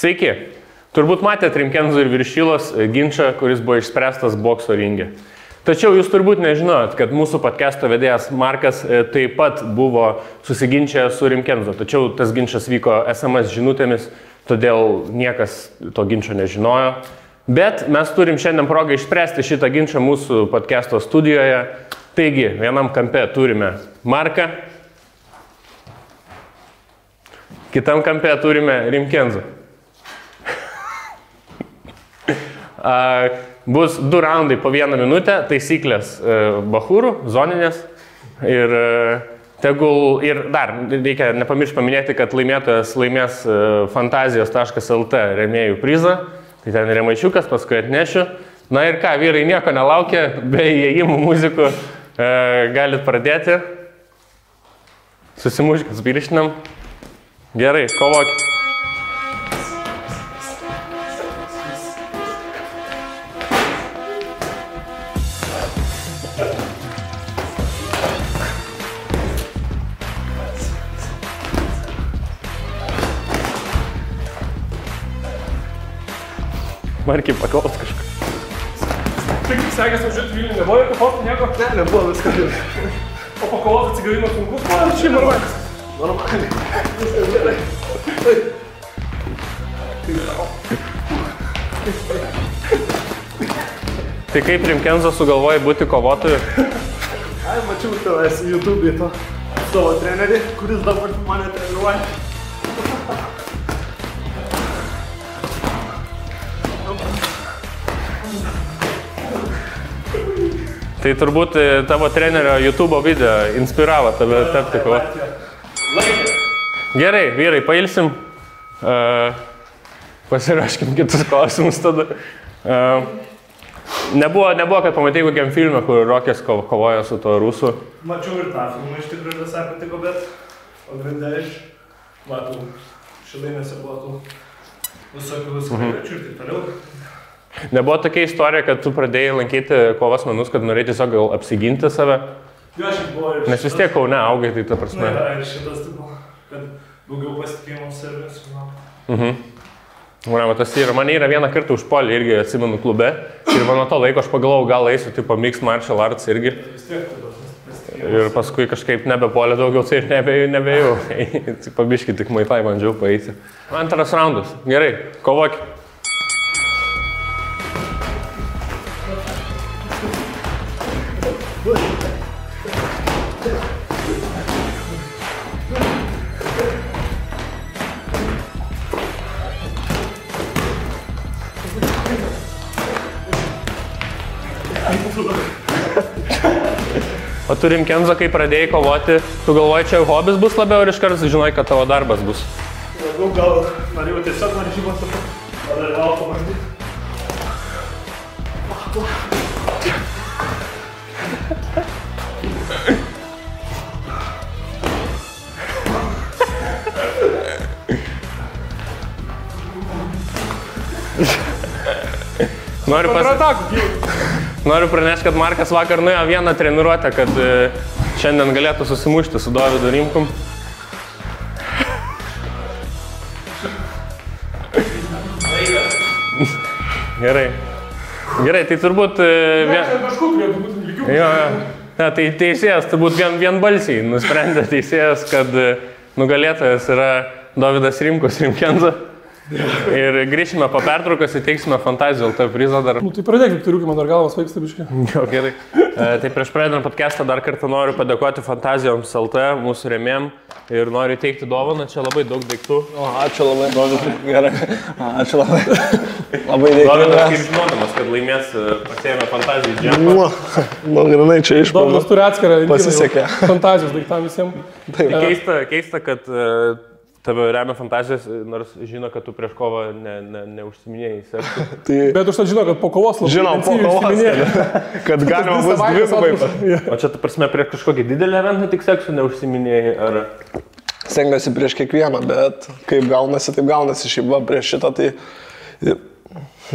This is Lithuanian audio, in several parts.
Sveiki. Turbūt matėte Rimkenzo ir Viršylos ginčą, kuris buvo išspręstas bokso ringė. Tačiau jūs turbūt nežinot, kad mūsų podcast'o vedėjas Markas e, taip pat buvo susiginčęs su Rimkenzo. Tačiau tas ginčas vyko SMS žinutėmis, todėl niekas to ginčio nežinojo. Bet mes turim šiandien progą išspręsti šitą ginčą mūsų podcast'o studijoje. Taigi, vienam kampe turime Marką, kitam kampe turime Rimkenzo. A, Bus du raundai po vieną minutę, taisyklės e, bahūrų, zoninės. Ir e, tegul ir dar reikia nepamiršti paminėti, kad laimėtojas laimės e, fantazijos.lt remėjų prizą. Tai ten remaičiukas, paskui atnešiu. Na ir ką, vyrai nieko nelaukia, be įėjimų muzikų e, galit pradėti. Susimuškit, spiršinam. Gerai, kovokit. Markiai paklaus kažką. Tai kaip sekėsi važiuoti Vilnių, nebuvo jokio foto, nieko? Ne, nebuvo viskas. O pakovos atsigavimo sunkus? Man šiaip normaliai. Normaliai. Viskas gerai. Tai kaip Rimkenzo sugalvoja būti kovotoju? Ai, mačiau tavęs YouTube to savo trenerį, kuris dabar mane treniruoja. Tai turbūt e, tavo trenerio YouTube video inspiravo tave tapti kovotoju. Gerai, vyrai, pailsim. Uh, pasiraškim kitus klausimus tada. Uh, nebuvo, nebuvo, kad pamatai kokiam filmė, kur Rokės ko- kovoja su tuo rusų. Mačiau ir tą filmą iš tikrųjų visai patiko, bet pagrindė iš, matau, šilainėse buvo tų visokių skraidučių ir taip toliau. Nebuvo tokia istorija, kad tu pradėjai lankyti kovos menus, kad norėjai tiesiog gal apsiginti save. Jo, šiaip buvo ir Nes vis tiek kaune augai, tai ta prasme. yra ir šitas tipo, kad daugiau pasitikėjimo savimi sužinau. Mhm. Man, tas yra, mane yra vieną kartą užpolį irgi atsimenu klube. Ir man nuo to laiko aš pagalvojau, gal eisiu, tipo, mix martial arts irgi. Ir paskui kažkaip nebepolė daugiau, tai ir nebejau. nebejau. Pabiškai tik maitai bandžiau paeiti. Antras raundas. Gerai, kovok. Turim Kenzo, kai pradėjai kovoti, tu galvoji, čia hobis bus labiau ir iš karto žinai, kad tavo darbas bus. Labiau gal norėjau tiesiog varžybose padalyvauti pabandyti. Noriu, pas... Noriu pranešti, kad Markas vakar nuėjo vieną treniruotę, kad e, šiandien galėtų susimušti su Davidu Rimkum. Gerai. Gerai, tai turbūt... e, Vien... Jo. Ne, tai teisėjas turbūt vien, vienbalsiai nusprendė teisėjas, kad e, nugalėtojas yra Davidas Rimkus Rimkenza. Ir grįšime po pertraukos, įteiksime fantazijų LT prizą dar. Nu tai pradėk, turiu, kai man dar galvas vaiksta biškai. Jo, gerai. E, tai prieš pradedant podcastą dar kartą noriu padėkoti Fantazijoms LT, mūsų remėm. Ir noriu teikti dovaną, čia labai daug daiktų. O, ačiū labai. Gerai. Ačiū labai. Labai Dovydas, dėkingas. kaip žinodamas, kad laimės, e, pasėmė Fantazijų. Mua. Nu, grinai čia iš Dominas turi atskirą Pasisekė. Fantazijos daiktam visiems. Taip. Keista, keista, kad e, tave remia Fantazijas, nors žino, kad tu prieš kovą ne, ne, neužsiminėjai. Tai Bet užtat žinau, kad po kovos labai žinau, po kovos, kad galima bus dvigubai. atmuša. O čia, tu prasme, prieš kažkokį didelį eventą tik seksu neužsiminėjai? Ar... Stengiuosi prieš kiekvieną, bet kaip gaunasi, taip gaunasi. Šiaip va, prieš šitą tai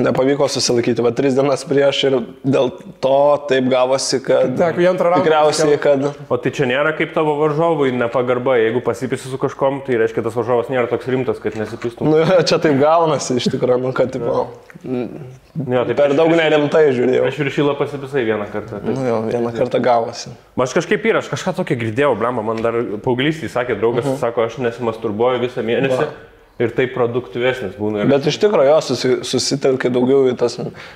nepavyko susilaikyti, va, tris dienas prieš ir dėl to taip gavosi, kad... Teko į antrą raundą Tikriausiai, kad... O tai čia nėra kaip tavo varžovui nepagarba, jeigu pasipisi su kažkom, tai reiškia tas varžovas nėra toks rimtas, kad nesipistum. Nu, čia taip gaunasi iš tikrųjų, nu, kad, tipo, Ne, tai per daug nerimtai žiūrėjau. Aš viršylą pasipisai vieną kartą. Tai. Nu, jo, vieną kartą gavosi. Aš kažkaip ir aš kažką tokio girdėjau, blamba, man dar paauglystį sakė draugas, uh -huh. sako, aš nesimasturbuoju visą mėnesį. Va. Ir tai produktyvesnis būna. Bet iš tikrųjų jo susi, susitelkia daugiau į tas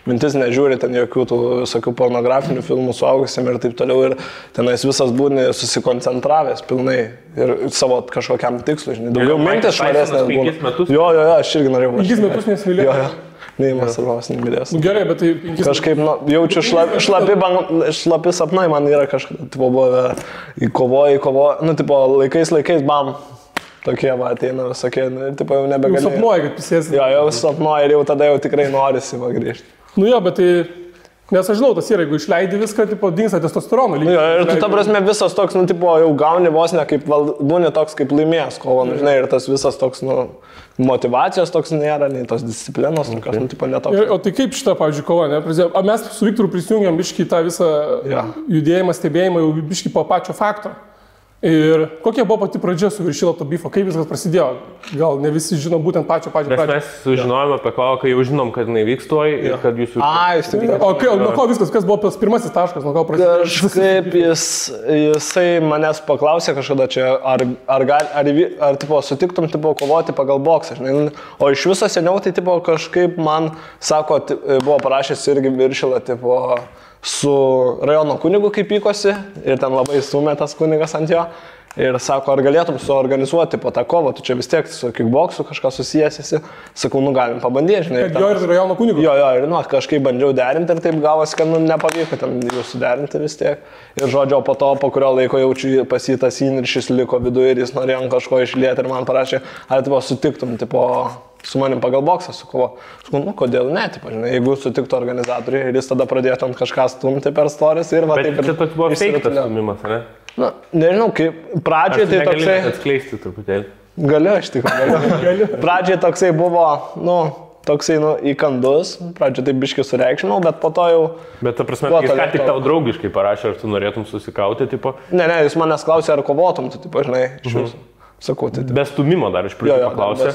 mintis, nežiūri ten jokių tų visokių pornografinių filmų suaugusiam ir taip toliau. Ir tenais visas būni susikoncentravęs pilnai ir savo kažkokiam tikslui. Žinai, daugiau mintis švaresnės. būna. metus? Jo, jo, jo, aš irgi norėjau. Penkis metus nesimylėjau. Neįmas arvas nemylės. Nu, gerai, bet tai penkis Kažkaip nu, jaučiu šlapi, šlapi, bang- šlapi sapnai, man yra kažkaip, tipo, buvę, į kovoją, nu, tipo, laikais, laikais, bam, tokie, va, ateina visokie, nu, tipo, jau nebegaliu. sapnuoji, kad pisėsi. Jo, jau sapnuoju ir jau tada jau tikrai norisi va grįžti. Nu jo, bet tai... Nes aš žinau, tas yra, jeigu išleidi viską, tipo, dingsta testosterono Nu, jo, ir tu, ta prasme, visas toks, nu, tipo, jau gauni vos ne kaip, val- būni toks kaip laimėjęs kovo, nu, žinai, ir tas visas toks, nu, motivacijos toks nėra, nei tos disciplinos, nu, kas, nu, tipo, netoks. Ir, o tai kaip šitą, pavyzdžiui, kova, ne? A mes su Viktoru prisijungiam biški tą visą Jo. judėjimą, stebėjimą, jau biški po pačio fakto. Ir kokia buvo pati pradžia su viršilo to bifo, kaip viskas prasidėjo? Gal ne visi žino būtent pačio Nes pradžią. mes sužinojome apie kovą, kai jau žinom, kad jinai vyks tuoj ir kad jūs jau... Ai, jūs tik. O kai, nuo ko viskas, kas buvo tas pirmasis taškas, nuo ko prasidėjo? Kažkaip jis, jisai manęs paklausė kažkada čia, ar, ar, gal, ar, ar tipo, sutiktum tipo, kovoti pagal boksą. Žinai. O iš viso seniau tai tipo, kažkaip man, sako, buvo parašęs irgi viršilą tipo, su rajono kunigu, kaip pykosi ir ten labai sumė tas kunigas ant jo. Ir sako, ar galėtum suorganizuoti po tą kovą, tu čia vis tiek su kickboksu kažką susijęs esi. Sakau, nu galim pabandyti, žinai. ten- jo ir rajono kunigų. Jo, jo, ir nu, kažkaip bandžiau derinti ir taip gavosi, kad nu, nepavyko ten jų suderinti vis tiek. Ir žodžio, po to, po kurio laiko jaučiu pasitas įniršys liko viduje ir jis norėjo kažko išlieti ir man parašė, ar tipo sutiktum, tipo, su manim pagal boksą su kovo. Sakau, nu kodėl ne, tipo, žinai, jeigu sutiktų organizatoriai ir jis tada pradėtų ant kažką stumti per storis ir va Bet taip ir čia toks buvo fake tas išsirutuliojo. stumimas, ne? Na, nežinau, kaip pradžioje tai tai toksai... atskleisti truputėlį. Galiu, aš tik galiu. Pradžioje toksai buvo, nu, toksai, nu, įkandus. Pradžioje tai biškai sureikšminau, bet po to jau... Bet ta prasme, jis ką tik tau draugiškai parašė, ar tu norėtum susikauti, tipo, Ne, ne, jūs manęs klausė, ar kovotum, tu, tipo, žinai, iš jūsų. Sakau, tai... be stumimo dar iš pradžių paklausė.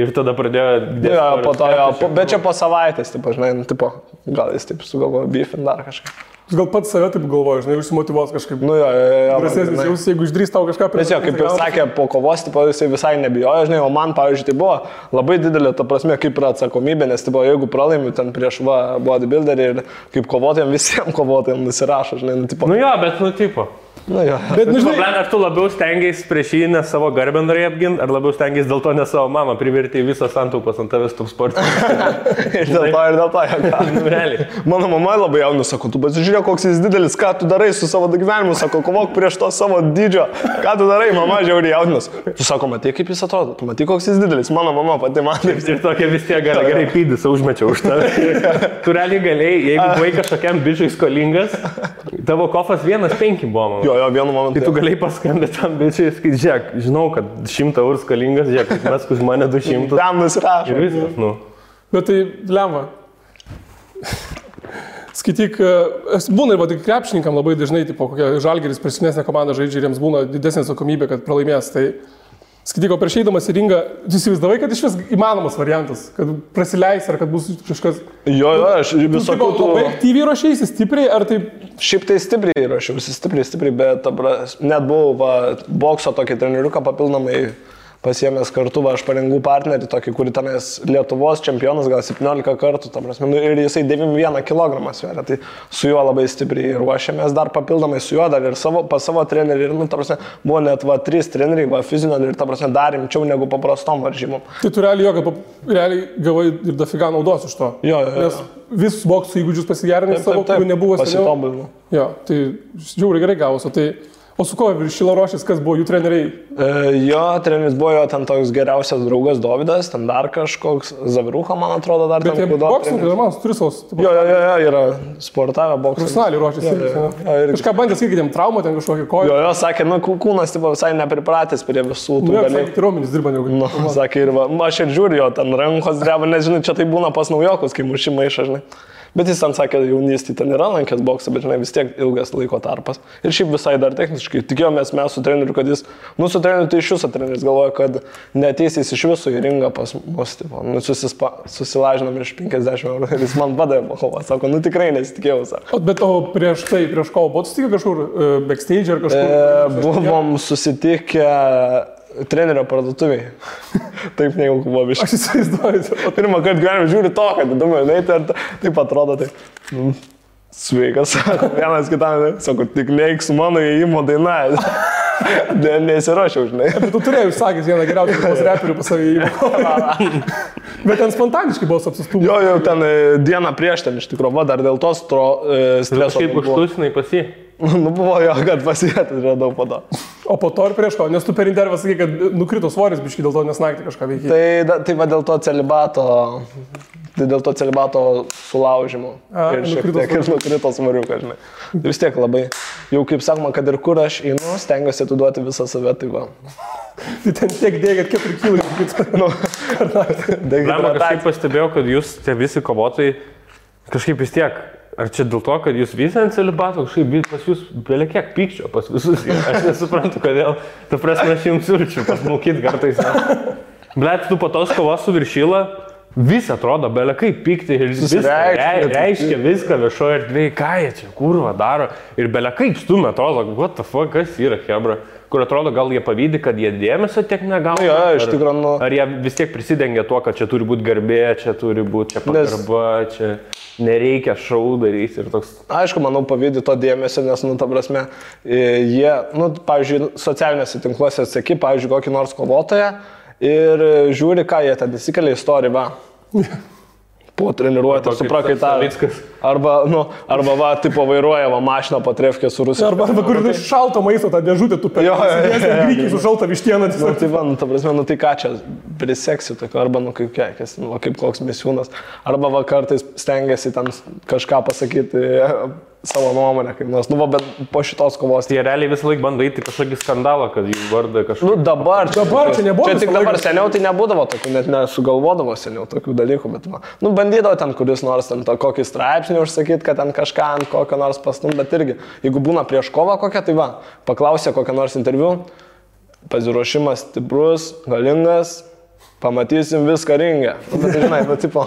Ir tada pradėjo... Jo, dėt jo, po to, jo, po, bet čia po savaitės, tipo, žinai, nu, tipo, gal jis taip sugalvojo beefin dar kažką. Jūs gal pats save taip galvoju, žinai, užsimotivuos kažkaip. Nu, jo, jo, jo. Drąsesnis jūs, jeigu išdrįs tau kažką Bet jo, kaip ir sakė, po kovos, tipo, jisai visai nebijojo, žinai, o man, pavyzdžiui, tai buvo labai didelė, ta prasme, kaip ir atsakomybė, nes, tipo, jeigu pralaimiu ten prieš va, bodybuilderį ir kaip kovotojams visiems kovotojams nusirašo, žinai, nu, tipo, Nu jo, bet nu tipo. Nu, jo. Bet, nu, žinai, žinai, ar tu labiau stengiais prieš jį ne savo garbę norėjai apginti, ar labiau stengiais dėl to ne savo mamą priverti visą santaupas ant tavęs top sportą? Ir dėl to, ir dėl to, ką. nu. Mano mama labai jauna, sako, tu pasižiūrėk, koks jis didelis, ką tu darai su savo gyvenimu, sako, kovok prieš to savo dydžio, ką tu darai, mama žiauriai jaunas. Tu sako, matai, kaip jis atrodo, tu matai, koks jis didelis, mano mama pati man taip. Ir tokia vis tiek gerai, gerai pydis, užmečiau už tave. tu realiai galėjai, jeigu buvai kažkokiam bičiui skolingas, tavo kofas vienas penki buvo. Man. Jo, jo, vienu Tai momentu. tu galėjai paskambinti tam bičiui, sakyti, žiūrėk, žinau, kad 100 eurų skolingas, žiūrėk, mes už mane 200. Ten nusirašo. Ir viskas, nu. bet tai lemva. Skaityk, e, būna ir va, tik krepšininkam labai dažnai, tipo, kokia žalgeris prisimesnė komanda žaidžia ir jiems būna didesnė atsakomybė, kad pralaimės. Tai skaityk, o prieš eidamas į ringą, tu įsivaizdavai, kad iš vis įmanomas variantas, kad prasileis ar kad bus kažkas... Jo, jo, aš visokių tų... labai aktyviai ruošiaisi, stipriai, ar taip... Šiaip tai stipriai ruošiausi, stipriai, stipriai, bet net buvau va, bokso tokį treniriuką papildomai pasiemęs kartu, va, aš parengų partnerį, tokį, kurį tenais Lietuvos čempionas gal 17 kartų, ta prasme, nu, ir jisai 91 kg sveria, tai su juo labai stipriai ruošiamės, dar papildomai su juo, dar ir savo, pas savo trenerių, ir, nu, ta prasme, buvo net va, trys treneriai, va, fizinio ir, ta prasme, dar rimčiau negu paprastom varžymom. Tai tu realiai, jo, kad realiai gavai ir dafiga naudos iš to. Jo, jo, jo. Nes visus boksų įgūdžius pasigerinai savo, kurių nebuvo seniau. pasitobulinau. Jo, tai žiauriai gerai gavosi. Tai, O su kuo viršilo ruošės, kas buvo jų treneriai? E, jo, treneris buvo jo ten toks geriausias draugas Dovydas, ten dar kažkoks Zaviruha, man atrodo, dar Bet ten jie kudo boksininkai, treneris. man turi savo tipo, Jo, jo, jo, jo, yra sportavę boksą. profesionaliai ruošėsi. Jo, jo, jo, irgi. Kažką bandė sakyti, jam traumą ten kažkokią koją. Jo, jo, sakė, nu, kū- kūnas tipo, visai nepripratęs prie visų tų Nu, dalykų. sakė, raumenys dirba jau. Nu, sakė, ir va, aš ir žiūriu, jo ten rankos dreba, nežinai, čia tai būna pas naujokus, kai muši maišą, žinai. Bet jis ten sakė, jaunystėje ten yra lankęs boksą, bet žinai, vis tiek ilgas laiko tarpas. Ir šiaip visai dar techniškai. Tikėjomės mes su treneriu, kad jis, nu, su treneriu tai iš viso treneris galvoja, kad neteis jis iš viso į ringą pas mus, tipo, nu, susispa, susilažinom iš 50 eurų ir jis man padavė pakovą. Sako, nu tikrai nesitikėjau, sako. Bet o prieš tai, prieš kovą buvo susitikę kažkur uh, backstage ar E, kažkur? buvom susitikę trenerio parduotuviai. Taip nejauku buvo biškai. Aš įsivaizduoju. Pirmą kartą gyvenime žiūri to, kad įdomu, žinai, tai ar ta- taip atrodo, tai... Mm. Sveikas, vienas kitam, sako, tik neik su mano įėjimo daina. Ne, Nesirašiau, žinai. Bet tu turėjai užsakęs vieną geriausių pas reperių pas savį. Bet ten spontaniškai buvo apsistumęs. Jo, jau ten e, dieną prieš ten iš tikrųjų, va, dar dėl to stro, e, streso. Kažkaip buvo. užtusinai pas jį. Nu, buvo jo, kad pasijėtas radau po to. O po to ir prieš ko, nes tu per intervą sakai, kad nukrito svoris biškai dėl to, nes naktį kažką veikia. Tai, tai va dėl to celibato, tai dėl to celibato sulaužimo. A, ir šiek nukrito tiek ir nukrito svariukas, žinai. Ir vis tiek labai, jau kaip sakoma, kad ir kur aš einu, stengiuosi atiduoti visą save, tai va. Tai ten tiek kad 4 kilai nukrito. Nu, Lemba kažkaip dehidratacija. pastebėjau, kad jūs, tie visi kovotojai, kažkaip vis tiek, ar čia dėl to, kad jūs visi ant celibato, kažkaip pas jūs belia kiek pykčio pas visus. Aš nesuprantu, kodėl. Ta prasme, aš jums siūlyčiau pasmokyti kartais. Blet, tu po tos kovos su viršyla. Visi atrodo, belia kaip pykti ir viską rei- reiškia viską viešoje erdvėje, ką jie čia kurva daro. Ir belia kaip stumia, atrodo, what the fuck, kas yra Hebra. Kur atrodo, gal jie pavydė, kad jie dėmesio tiek negauna. Nu jo, iš Ar- tikrųjų, nu- Ar jie vis tiek prisidengia tuo, kad čia turi būti garbė, čia turi būti čia Nes- pagarba, čia nereikia šau daryti ir toks. Aišku, manau, pavydį to dėmesio, nes, nu, ta prasme, e, jie, nu, pavyzdžiui, socialiniuose tinkluose atsaki, pavyzdžiui, kokį nors kovotoją ir žiūri, ką jie ten įsikelia istoriją, va. Po treniruotės, Arba kaip suprakaitavę. Savickas. Arba, nu, arba, va, tipo, vairuoja va, mašiną po trefkę su Rusija. Arba, arba kur iš šalto maisto tą dėžutę tu per Jo. Grykiai su šalta vištiena. Nu, tai va, nu, ta prasme, nu tai ką čia, priseksiu tokio, arba, nu, kaip kekės, nu, kaip koks misiūnas, arba va kartais stengiasi ten kažką pasakyti savo nuomonę, kaip nors, nu, va, bet po šitos kovos. Tai jie realiai visą laiką bando įti kažkokį skandalą, kad jų vardą kažkaip. Nu, dabar. Dabar čia nebuvo Čia tik dabar seniau tai nebūdavo tokių, net nesugalvodavo seniau tokių dalykų, bet, va, nu, bandydavo ten kuris nors ten to, kokį straipsnį užsakyti, kad ten kažką ant kokio nors pastum, bet irgi, jeigu būna prieš kovą kokią, tai va, paklausė kokią nors interviu, pasiruošimas stiprus, galingas, pamatysim viską ringę. Nu, bet, tai, žinai, bet, tipo,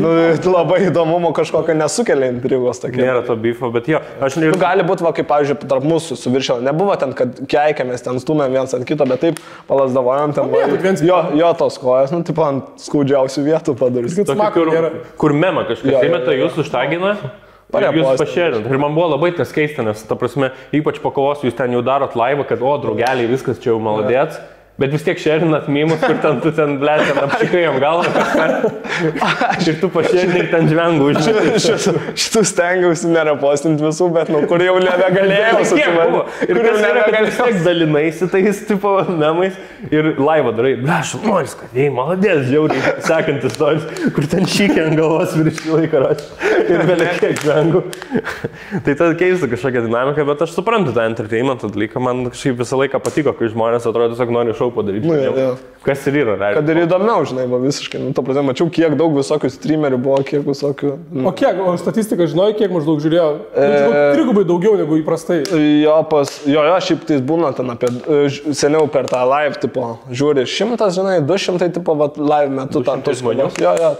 nu, labai įdomumo kažkokio nesukelia intrigos tokie. Nėra to bifo, bet jo, aš ne... Nu, gali būti, va, kaip, pavyzdžiui, tarp mūsų su viršio. Nebuvo ten, kad keikėmės, ten stumėm viens ant kito, bet taip palasdavojom ten. Va, mėtot viens jo, jo tos kojas, nu, tipo, ant skaudžiausių vietų padarys. Kur, kur mema kažkas įmeta, jūs užtagina. ir Jūs pašėrinat. Ir man buvo labai tas keista, nes, ta prasme, ypač po kovos jūs ten jau darot laivą, kad, o, draugeliai, viskas čia jau maladėts. Bet vis tiek šerinat mimus, kur ten tu ten, ble, ten apšikai jam galvą kažką. Ir tu pašėrinai ir ten žvengų užžiūrėjai. Šitų, šitų stengiausi nerepostinti visų, bet, nu, kur jau nebegalėjau susivaldyti. Ir Kur jau kad vis nebegalėjau. tiek dalinaisi tais tipo memais ir laivą darai. Aš noriu, kad jei maladės, žiauriai sekantis toris, kur ten šykė ant galvos virš laiką rašė. Ir beveik kiek žvengų. tai tada keista kažkokia dinamika, bet aš suprantu tą entertainmentą dalyką. Man kažkaip visą laiką patiko, kai žmonės atrodo tiesiog nori šau padaryti. Nu, jo, jo. Kas ir yra, realiai. Kad ir įdomiau, žinai, va, visiškai. Nu, to prasme, mačiau, kiek daug visokių streamerių buvo, kiek visokių. Nu. O kiek, o statistiką žinai, kiek maždaug žiūrėjo? E, E... Trigubai daugiau negu įprastai. Jo, pas, jo, jo, šiaip tai būna ten apie, e, seniau per tą live, tipo, žiūri šimtas, žinai, du šimtai, tipo, va, live metu tam 200 tos žmonių? Jo, jo.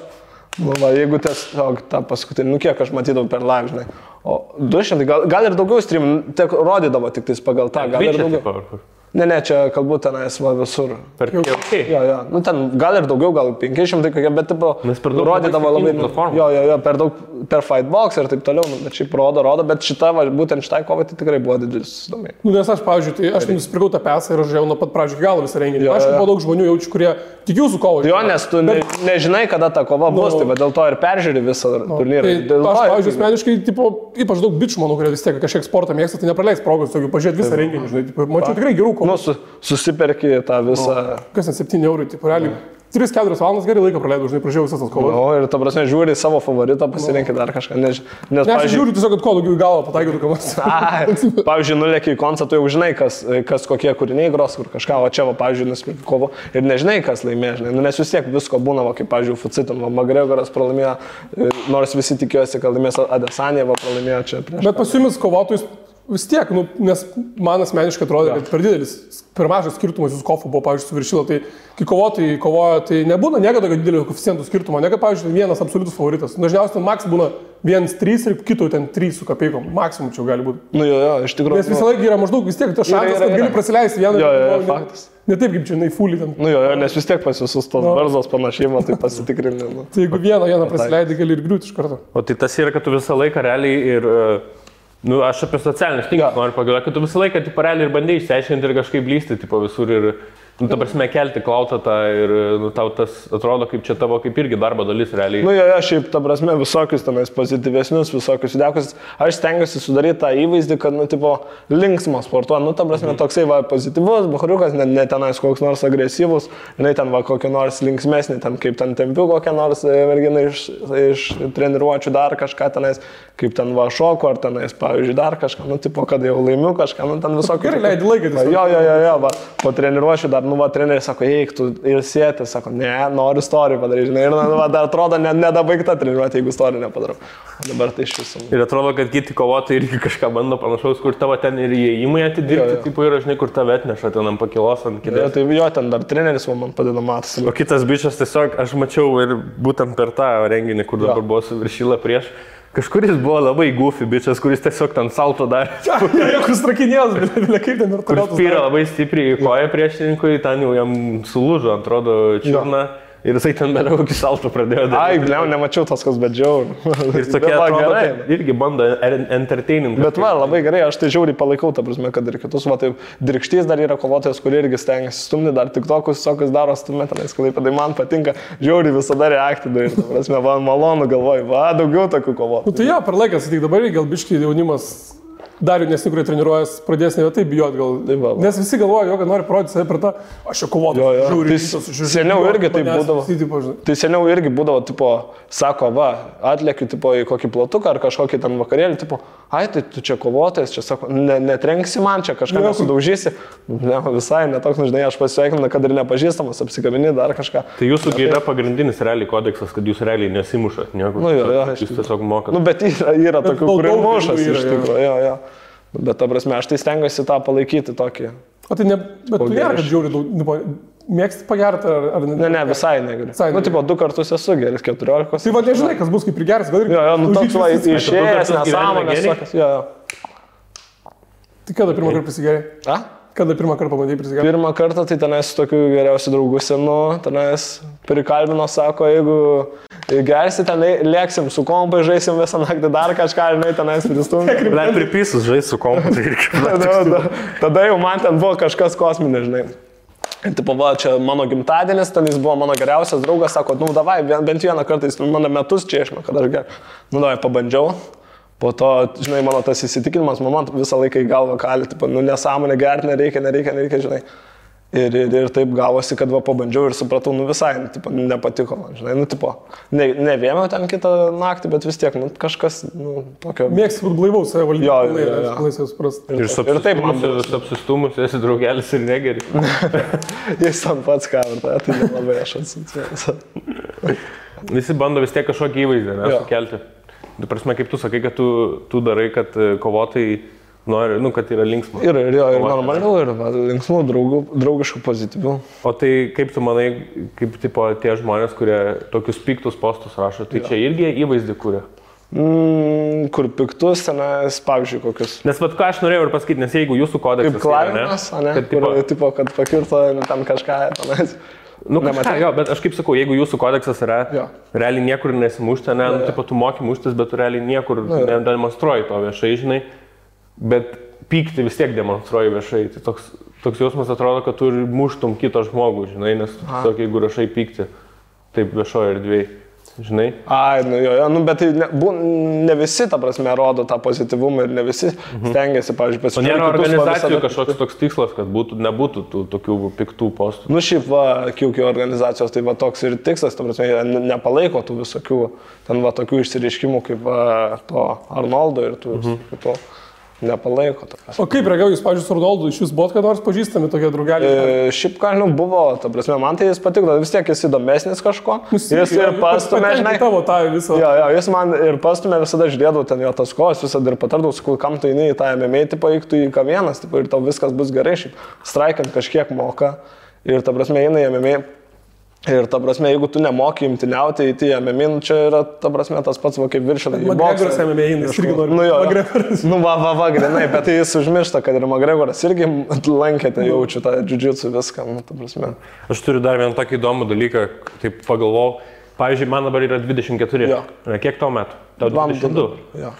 Nu, va, jeigu tiesiog tą paskutinį, nu kiek aš matydavau per live, žinai. O 200, gal, gal ir daugiau stream, tik rodydavo tik tais pagal tą, gal ir daugiau. tipo? Ne, ne, čia kalbu tenais va visur. Per KOK. Jo, jo, nu ten gal ir daugiau, gal 500 kokie, bet tipo, Nes per daug rodydavo labai platformų. Jo, jo, jo, per daug, per Fightbox ir taip toliau, nu, bet šiaip rodo, rodo, bet šita, va, būtent šitai kovai tai tikrai buvo didelis susidomėjimas. Nu, nes aš, pavyzdžiui, tai aš nusipirkau tą pesą ir aš jau nuo pat pradžių galo visą renginį. Jo, Aš buvo daug žmonių jaučiu, kurie tik jūsų kovo. Jo, nes tu ne, nežinai, kada ta kova Nu, bus, tai va dėl to ir peržiūri visą turnyrą. Tai Dėl aš, to- pavyzdžiui, asmeniškai, tipo, ypač daug bičių, manau, kurie vis tiek kažkiek sportą mėgsta, tai nepraleis progos, tokių pažiūrėti visą renginį, žinai, mačiau tikrai gerų kovų. Nu, su, susiperki tą visą. Kas ten 7 eurų, tipo, realiai 3-4 valandas gerai laiką praleidau, žinai, pražiau visas tas kovas. Nu, ir ta prasme, žiūri savo favoritą, pasirinkai dar kažką. Nes, nes Ne, aš pavyzdžiui, žiūriu tiesiog, kad kuo daugiau į galvą pataikytų kamas. Ai, pavyzdžiui, nulėki į koncą, tu jau žinai, kas, kas kokie kūriniai gros, kur kažką, o čia, va, pavyzdžiui, nusipirki kovo ir nežinai, kas laimės, žinai, nu, nes vis tiek visko būna, va, kaip, pavyzdžiui, Fucitin, va, Magregoras pralaimėjo, e, nors visi tikėjosi, kad laimės Adesanė, va, pralaimėjo čia prieš. Bet pas jumis kovotojus vis tiek, nu, nes man asmeniškai atrodo, kad per didelis, per mažas skirtumas jūsų kofų buvo, pavyzdžiui, su viršylo, tai kai kovotojai kovoja, tai nebūna niekada tokio didelio koficientų skirtumo, ne kad, pavyzdžiui, vienas absoliutus favoritas. Dažniausiai ten maks būna 1-3 ir kito ten 3 su kapeikom, maksimum čia gali būti. Nu, jo, jo, iš tikrųjų. Nes visą laiką yra maždaug vis tiek tas šansas, kad gali praleisti vieną Jo, jo, jo, ne- faktas. Ne taip kaip čia, jinai fully ten. Nu, jo, jo, nes vis tiek pas visus tos Nu. barzdos panašymo, tai pasitikrini. Nu. Tai jeigu vieną, vieną praleidai, gali ir griūti iš karto. O tai tas yra, kad tu visą laiką realiai ir... e, Nu, aš apie socialinius tinklus noriu pagalvoti, kad tu visą laiką, tipo, realiai ir bandai išsiaiškinti ir kažkaip lysti, tipo, visur ir, nu, ta prasme, kelti klautą tą ir, nu, tau tas atrodo kaip čia tavo, kaip irgi darbo dalis realiai. Nu, jo, jo, šiaip, ta prasme, visokius tenais pozityvesnius, visokius įdekus. Aš stengiuosi sudaryti tą įvaizdį, kad, nu, tipo, linksmas sportuoja. Nu, ta prasme, toksai, va, pozityvus, bahariukas, ne, ne tenais koks nors agresyvus, jinai ten, va, kokia nors linksmesnė, ten kaip ten tempiu kokią nors e, merginą iš, iš treniruočių dar kažką tenais, kaip ten va šoku, ar tenais, pavyzdžiui, dar kažką, nu, tipo, kad jau laimiu kažką, nu, ten visokių. Laiką Va, tiesiog. Jo, jo, jo, jo, va, po treniruočių dar, nu, va, treneris sako, eik, tu ir sėti, sako, ne, noriu istoriją padaryti, žinai, ir, nu, va, dar atrodo, ne, nedabaigta treniruotė, jeigu istorijų nepadarau. Dabar tai iš viso. Ir atrodo, kad kiti kovotojai irgi kažką bando panašaus, kur tavo ten ir įėjimai atidirbti, tipo yra, žinai, kur tave atneša ten ant pakilos, ant kėdės. tai jo, ten dar treneris man padeda matas. O kitas bičias tiesiog, aš mačiau ir būtent per tą renginį, kur dabar Jo. buvo su viršyla prieš, kažkuris buvo labai goofy bičias, kuris tiesiog ten salto dar. Kur strakinės, bet kaip ten ir toliau. spyrė labai stipriai į koją priešininkui, ten jau jam sulūžo, atrodo, čiurna. Ir jisai ten dar kokį salto pradėjo Ai, daryti. ne, nemačiau tos, kas bedžiau. Ir tokie va, atrodo, gerai. irgi bando en- entertaining. Bet va, labai gerai, aš tai žiauriai palaikau, ta prasme, kad ir kitus, va, taip, dirkštys dar yra kovotojas, kurie irgi stengiasi stumti, dar tik tokius, visokius daro stumti, tenais, kai tai man patinka, žiauriai visada reakti daryti, ta prasme, va, malonu galvoju, va, daugiau tokių kovotojų. Nu, tai jo, per laiką, sakyk, dabar gal biškai jaunimas dar jaunesni, kurie treniruojas, pradės ne taip bijot gal. Tai va, va. Nes visi galvoja, jo, kad nori parodyti save per tą, aš jau kovoju. Jo. Tai seniau irgi taip būdavo. būdavo. Tai seniau irgi būdavo, tipo, sako, va, atliekiu, tipo, į kokį platuką ar kažkokį ten vakarėlį, tipo, ai, tai tu čia kovotojas, čia sako, ne, netrenksi man čia, kažką Jo. nesudaužysi. Ne, visai netoks, žinai, aš pasveikinu, kad ir nepažįstamas, apsikabini dar kažką. Tai jūsų yra pagrindinis realiai kodeksas, kad jūs realiai nesimušat nieko. Nu, jo, jo, Jūs tiesiog mokat. Nu, bet yra, yra tokių, kurie mušas iš jo. tikrųjų. Bet, ta prasme, aš tai stengiuosi tą palaikyti tokį. O tai ne, bet tu nėra, kad žiūri nu, mėgsti pagerti ar, ar Ne, ne, visai negaliu. Visai Nu, negaliu. tipo, du kartus esu geras, keturiolikos. Tai va, nežinai, kas bus kaip prigeris, gal ir... Jo, jo, nu toks va, išėjęs, nesąmonės. Tai kada pirmą kartą prisigeriai? A? Kada pirmą kartą pabandėjai prisigerti? Pirmą kartą tai tenais su tokiu geriausiu draugu senu, tenais prikalbino, sako, jeigu gersi, ten lė- lėksim su kompai, žaisim visą naktį dar kažką, žinai, tenais pristumti. Ble, pripisus žais su kompu, tai tada, tada, tada jau man ten buvo kažkas kosminė, žinai. Tipo, va, čia mano gimtadienis, ten jis buvo mano geriausias draugas, sako, nu davai, bent vieną kartą jis mano metus čia išmė, kad aš gerai. Nu davai, pabandžiau. Po to, žinai, mano tas įsitikinimas, mama visą laiką į galvą kali, tipo, nu nesąmonė gerti nereikia, nereikia, nereikia, žinai. Ir, ir, ir taip gavosi, kad va pabandžiau ir supratau, nu visai, nu, tipo, nepatiko man, žinai, nu tipo, ne, ne vėmiau ten kitą naktį, bet vis tiek, nu kažkas, nu, tokio. Mėgsti būti blaivaus save valdyti. Jo, jo, jo, jo. laisvai suprasti. Ir ir taip man buvo. apsistumus, esi draugelis ir negeri. Jis ant pats kamerą, tai nelabai aš atsitversiu. Visi bando vis tiek kažkokį įvaizdį ne, sukelti. Tu prasme, kaip tu sakai, kad tu, tu darai, kad e, kovotojai nori, nu, kad yra linksma. Ir, ir, jo, ir normalių, ir linksmų, draugų, draugiškų, pozityvių. O tai kaip tu manai, kaip tipo, tie žmonės, kurie tokius piktus postus rašo, tai čia irgi įvaizdį kūrė. Mm, kur piktus, tenais, pavyzdžiui, kokius. Nes vad ką aš norėjau ir pasakyti, nes jeigu jūsų kodeksas... Kaip klavimas, yra, ne? Kad, Kur, tipo, tipo, kad pakirto ten kažką, tenais. Nu, kažką, nematai? jo, bet aš kaip sakau, jeigu jūsų kodeksas yra Jo. realiai niekur nesimušti, ne, nu, tipo, tu moki muštis, bet tu realiai niekur nedemonstruoji to viešai, žinai. Bet pykti vis tiek demonstruoji viešai. Tai toks, toks jausmas atrodo, kad tu ir muštum kitą žmogų, žinai, nes tiesiog jeigu rašai pykti, taip viešoje erdvėje, žinai. Ai, nu jo, jo, nu, bet tai ne, bu, ne visi, ta prasme, rodo tą pozityvumą ir ne visi stengiasi, pavyzdžiui, Mhm. O nėra organizacijų kažkoks toks tikslas, kad būtų, nebūtų tų tokių piktų postų. Nu šiaip va, kiukio organizacijos, tai va toks ir tikslas, ta prasme, jie ne- nepalaiko tų visokių, ten va tokių išsireiškimų kaip va, to Arnoldo ir tų Mhm. kitų. Nepalaiko. O kaip reagavo jūs, pavyzdžiui, su Rodoldu, iš jūs buvot kada nors pažįstami tokie draugeliai? E, šiaip ką, nu, buvo, ta prasme, man tai jis patiko, vis tiek jis įdomesnis kažko. Jis Nusivyliau, ir pastumė, žinai. Tavo tą visą. Jo, jo, jis man ir pastumė visada žiūrėdavau ten jo tas kojas, visada ir patardavau, sakau, kam tu eini į tą MMA, tipo, eik tu į kavienas, tipo, ir tau viskas bus gerai, šiaip straikant kažkiek moka. Ir ta prasme, eina į MMA. Ir ta prasme, jeigu tu nemoki imtiniauti, tai į MMA, nu, čia yra, ta prasme, tas pats, va, kaip viršinai. Magregoras eina, jis irgi nori. Nu, jo. Magregoras. Nu, va, va, va, grinai, bet tai jis užmiršta, kad ir Magregoras irgi lankėte, jaučiu tą džiudžiutsų viską, nu, ta prasme. Aš turiu dar vieną tokį įdomų dalyką, taip pagalvojau. Pavyzdžiui, man dabar yra 24. Jo. Kiek tau metų? Tau Dvam, 22. Jo.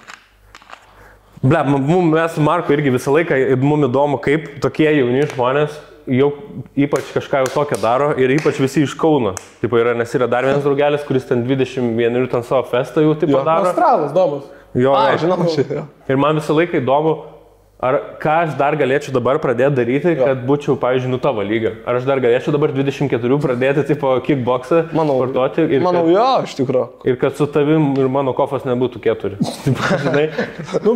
Ble, mes su Marku irgi visą laiką, mums įdomu, kaip tokie jauni žmonės jau ypač kažką jau tokio daro ir ypač visi iš Kauno. Taip yra, nes yra dar vienas draugelis, kuris ten 21 ir ten savo festą jau taip Jo. daro. Australas, domas. Jo, jo. žinau, šitą. Ir man visą laiką įdomu, ar ką aš dar galėčiau dabar pradėti daryti, kad būčiau, pavyzdžiui, nu tavo lyga. Ar aš dar galėčiau dabar 24 pradėti, tipo, kickboxą, Manau, sportuoti ir, manau, kad, jo, iš tikrųjų. ir kad su tavim ir mano kofas nebūtų keturi. Žinai,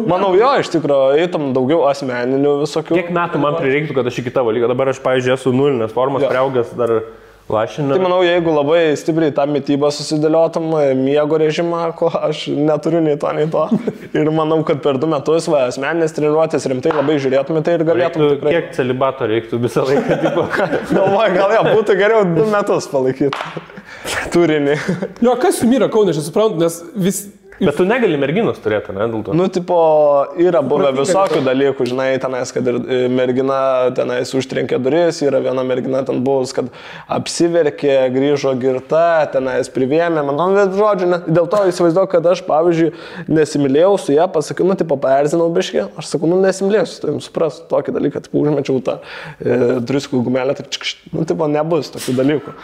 Manau, jo, iš tikrųjų, eitum daugiau asmeninių visokių. kiek metų man prireiktų, kad aš iki tavo lygio. Dabar aš, pavyzdžiui, esu nulinės formos, Jo. prieaugęs dar Tai manau, jeigu labai stipriai tą mytybą susidėliotum, miego režimą, ko aš neturiu nei to, nei to. Ir manau, kad per du metus, va, asmeninės treniruotės rimtai labai žiūrėtum į tai ir galėtum Reiktų, tikrai. kiek celibato reiktų visą laiką, Galvoju, gal jo, būtų geriau du metus palaikyti turinį. Jo, kas jums yra Kaunė, aš nesuprantu, nes vis... bet tu negali merginos turėti, ne, dėl to. Nu, tipo, yra buvę visokių dalykų, žinai, tenais, kad ir e, mergina tenais užtrenkė duris, yra viena mergina ten buvus, kad apsiverkė, grįžo girta, tenais privėmė, man, bet žodžiu, ne, dėl to įsivaizduoju, kad aš, pavyzdžiui, nesimylėjau su ją, pasakiau, nu, tipo, paerzinau biškį, aš sakau, nu, nesimylėjau su tavim, supras tokį dalyką, tipo, užmečiau tą e, druskų gumelę, tai, čikšt, nu, tipo, nebus tokių dalykų.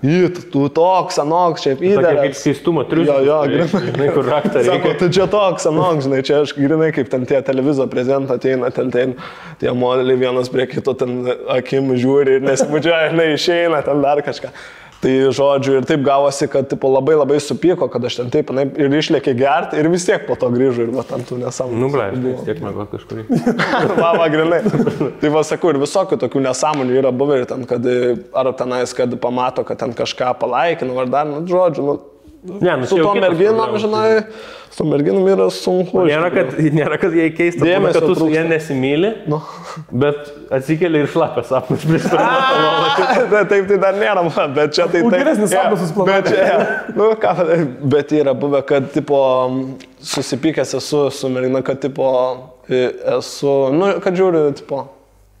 Į, tu toks, anoks, čia Tokia kaip įdėlė. skaistumo triukšmas. Jo, jo, grynai. Raktą Sako, tu čia toks, anok, žinai, čia aš grinai kaip ten tie televizijos prezidentai ateina, ten, ten tie modeliai vienas prie kito ten akim žiūri ir nesimudžiuoja, žinai, išeina ten dar kažką. Tai žodžiu, ir taip gavosi, kad tipo, labai labai supyko, kad aš ten taip na, ir išlėkė gerti ir vis tiek po to grįžo ir va tam tų nesąmonių. Nu, ble, vis tiek mėgo kažkurį. va, grinai. Tai va, sakau, ir visokių tokių nesąmonių yra buvę ir ten, kad ar tenais, kad pamato, kad ten kažką palaikino, ar dar, nu, žodžiu, nu, Ne, nu, su tom merginom, problemos. žinai, su merginom yra sunku. Nėra, kad, nėra, kad jie keista, Dėmesio kad tu su jie nesimyli, Nu. bet atsikeli ir šlapia sapnas pristatyti. Na, taip tai dar nėra, man, bet čia tai geresnis sapnas susiplanuoti. Bet, nu, ką, bet yra buvę, kad, tipo, susipykęs esu su mergina, kad, tipo, esu, nu, kad žiūri, tipo,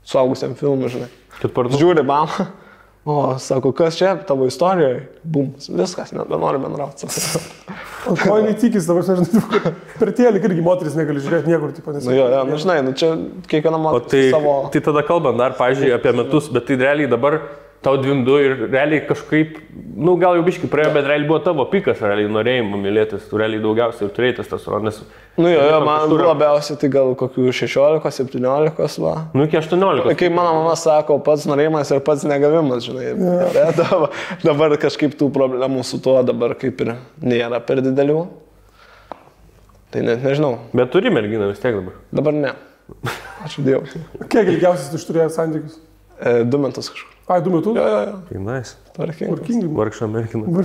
suaugusiam filmui, žinai. Kad parduodu. Žiūri, mama. O, sako, kas čia tavo istorijoje? Bum, viskas, nebenoriu bendrauti. O jinai tikisi, dabar aš nežinau, per tėlį irgi moteris negali žiūrėti niekur, tipo, nes... Nu, jo, jo, nu, žinai, nu, čia kiekviena moteris tai, savo... tai tada kalbant dar, pažiūrėjau, apie metus, bet tai realiai dabar tau 22 ir realiai kažkaip, nu gal jau biškai praėjo, bet realiai buvo tavo pikas, realiai norėjimo mylėtis, tu realiai daugiausiai ir turėjai tas ronas. Nu, jo, jo, man kažkur- labiausiai tai gal kokių 16-17, va. Nu, iki 18. Kai mano mama sako, pats norėjimas ir pats negavimas, žinai. Yeah. Dabar, dabar kažkaip tų problemų su tuo dabar kaip ir nėra per didelių. Tai net nežinau. Bet turi merginą vis tiek dabar. Dabar ne. Ačiū Dievui. Kiek ilgiausias tu turėjai santykius? E, du metus kažkur. Ai, du metus? Jo, jo, jo. Tai nice. Tvarkingai. Vargšą merginą.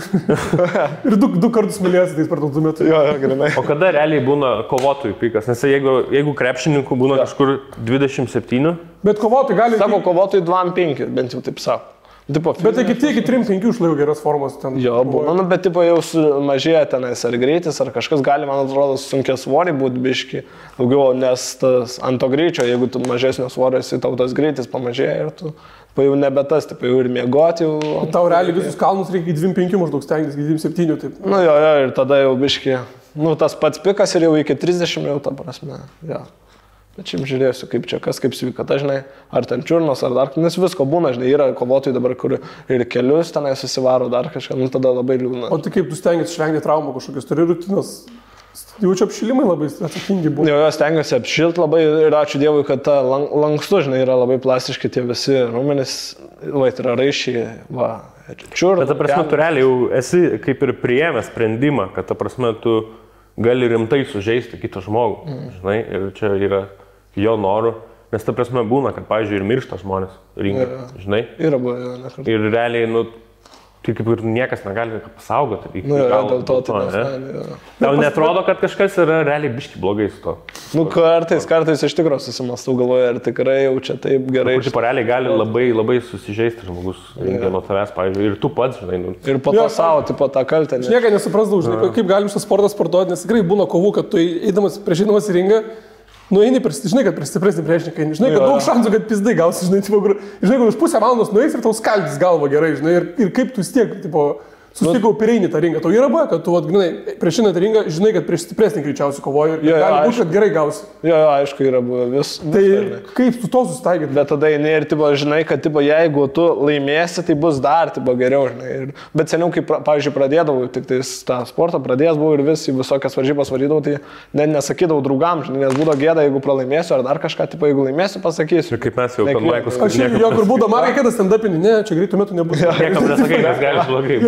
Ir du, du kartus mylėsi tais per du metus. Jo, jo, grinai. O kada realiai būna kovotojų pikas? Nes jeigu, jeigu krepšininkų būna kažkur 27, Bet kovoti gali... Sako, kovotojai 2-5, bent jau taip sako. Tipo, Bet iki tiek, iki 3-5 išlaikau geras formas ten. Jo, būna, nu, bet tipo jau mažėja tenais ar greitis, ar kažkas gali, man atrodo, sunkia svorį būti biški daugiau, nes tas ant to greičio, jeigu tu mažesnio svorio esi, tau tas greitis pamažėja ir tu tipo, jau nebe tas, tipo, jau ir miegoti jau. Tau realiai visus kalnus reikia iki 2-5 maždaug stengtis, iki 2-7 taip. Nu jo, jo, ir tada jau biški, nu tas pats pikas ir jau iki 30 jau ta prasme. Jo. Bet šiaip žiūrėsiu, kaip čia, kas kaip sveikata, žinai, ar ten čiurnos, ar dar, nes visko būna, žinai, yra kovotojai dabar, kur ir kelius tenai susivaro dar kažką, nu tada labai liūdna. O tai kaip tu stengiasi išvengti traumų kažkokios, turi rutinos. Jaučiu apšilimai labai atsakingi buvo. Jo, jos tengiasi apšilti labai ir ačiū Dievui, kad ta lang, lankstu, žinai, yra labai plastiški tie visi raumenys, va, tai yra raišiai, va, čiurnos. Bet ta prasme, tu realiai jau esi kaip ir priėmęs sprendimą, kad ta prasme tu gali rimtai sužeisti kitą žmogų. Mm. Žinai, ir čia yra jo norų. Nes ta prasme būna, kad, pavyzdžiui, ir miršta žmonės rinkai. Žinai. Yra buvę, ne kartą. Ir realiai, nu, tai kaip ir niekas negali pasaugoti. iki Nu, jo, jo, galo dėl to tai ne? ne. Jo. Tau netrodo, kad kažkas yra realiai biški blogai su to. Nu, kartais, kartais iš tikrųjų susimastau galvoje, ar tikrai jau čia taip gerai. Kaip realiai gali labai, labai susižeisti žmogus rinkai nuo tavęs, pavyzdžiui, ir tu pats, žinai, nu, Ir po to savo, tipo, tą kaltę. Aš Ne. niekada nesuprasdavau, žinai, kaip galim šitą sportą sportuoti, nes tikrai būna kovų, kad tu eidamas prieš eidamas į ringą, nueini, žinai, kad prieš stipresnį priešininką, eini, žinai, kad Jo, daug šansų, kad pizdai gausi, žinai, tipo, žinai, kad už pusę valandos nueis ir tau skaldys galvą gerai, žinai, ir, ir kaip tu vis tiek, tipo, susitikau pireinį tą ringą. Tau yra buvę, kad tu, vat, žinai, prieš į ringą, žinai, kad prieš stipresnį greičiausiai kovoji ir Jo, jo, gali būti, kad gerai gausi. Jo, jo, aišku, yra buvę vis. Tai žinai. kaip tu to susitaikyti? Bet tada eini ir, tipo, žinai, kad, tipo, jeigu tu laimėsi, tai bus dar, tipo, geriau, žinai. Ir, bet seniau, kai, pra- pavyzdžiui, pradėdavau, tik tais tą sportą pradėjęs buvau ir vis į visokias varžybas varydavau, tai net nesakydavau draugam, žinai, nes būdavo gėda, jeigu pralaimėsiu ar dar kažką, tipo, jeigu laimėsiu, pasakysiu. ir kaip mes jau Nekvies. kalbėjome, Aš jo, kur būdavo, man reikėtų stand-upinį, ne, čia greitų metų nebus. Niekam nesakai, kas gali blogai.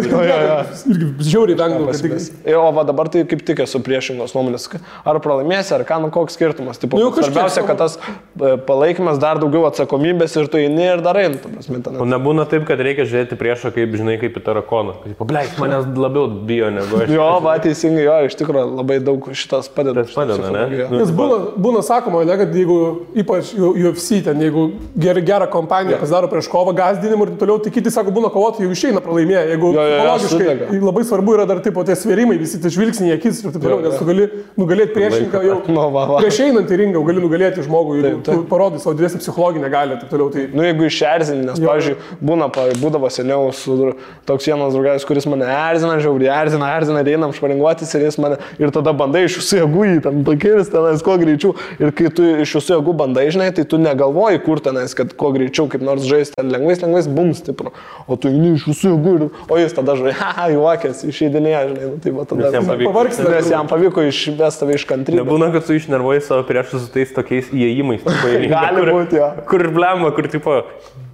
Jo. Irgi žiauriai vengdavau, tik... Jo, o va dabar tai kaip tik esu priešingos nuomonės. Ar pralaimėsi, ar ką, nu koks skirtumas. Tipo, Nu, svarbiausia, kad tas e, palaikymas dar daugiau atsakomybės ir tu eini ir darai. Nu, ta prasme, ten. O nebūna taip, kad reikia žiūrėti priešą, kaip, žinai, kaip į tarakoną. Pableik, manęs labiau bijo negu aš. Jo, va, teisingai, jo, iš tikrųjų labai daug šitas padeda. Tas padeda, ne? Nu, Nes būna, būna sakoma, ne, kad jeigu, ypač UFC, ten, jeigu ger, gerą kompaniją pasidaro prieš kovą, gazdinimą ir toliau, tai kiti sako, būna kovotojai jau išeina pralaimėję. Jeigu Jo, jo, jo, sudega. labai svarbu yra dar tipo tie svėrimai, visi tie žvilgsniai, akis ir taip toliau, nes tu gali nugalėti priešininką jau. Nu, va, va. Prieš einant į ringą gali nugalėti žmogų, jeigu tu parodai savo didesnį psichologinę galę ir taip toliau. Tai Nu, jeigu išerzini, nes, pavyzdžiui, būna, būdavo seniau su toks vienas draugas, kuris mane erzina, žiauriai erzina, erzina, einam šparinguotis ir jis mane, ir tada bandai iš visų jėgų į ten pakėlis tenais kuo greičiau. Ir kai tu iš visų jėgų bandai, žinai, tai tu negalvoji, kur tenais, kad kuo greičiau, kaip nors žaisti, ten lengvais, lengvais, bum stipru. O tu eini iš visų jėgų, ir, o jis tada žai, haha, juokės, išeidinėja, žinai, nu, tai va tada. Jam pavyko. pavargsti. Nes jam pavyko išvesti tave iš kantrybės. Nebūna, kad tu išnervuoji savo priešus su tais tokiais įėjimais. Gali kur- būti, jo. Kur blemba, kur tipo...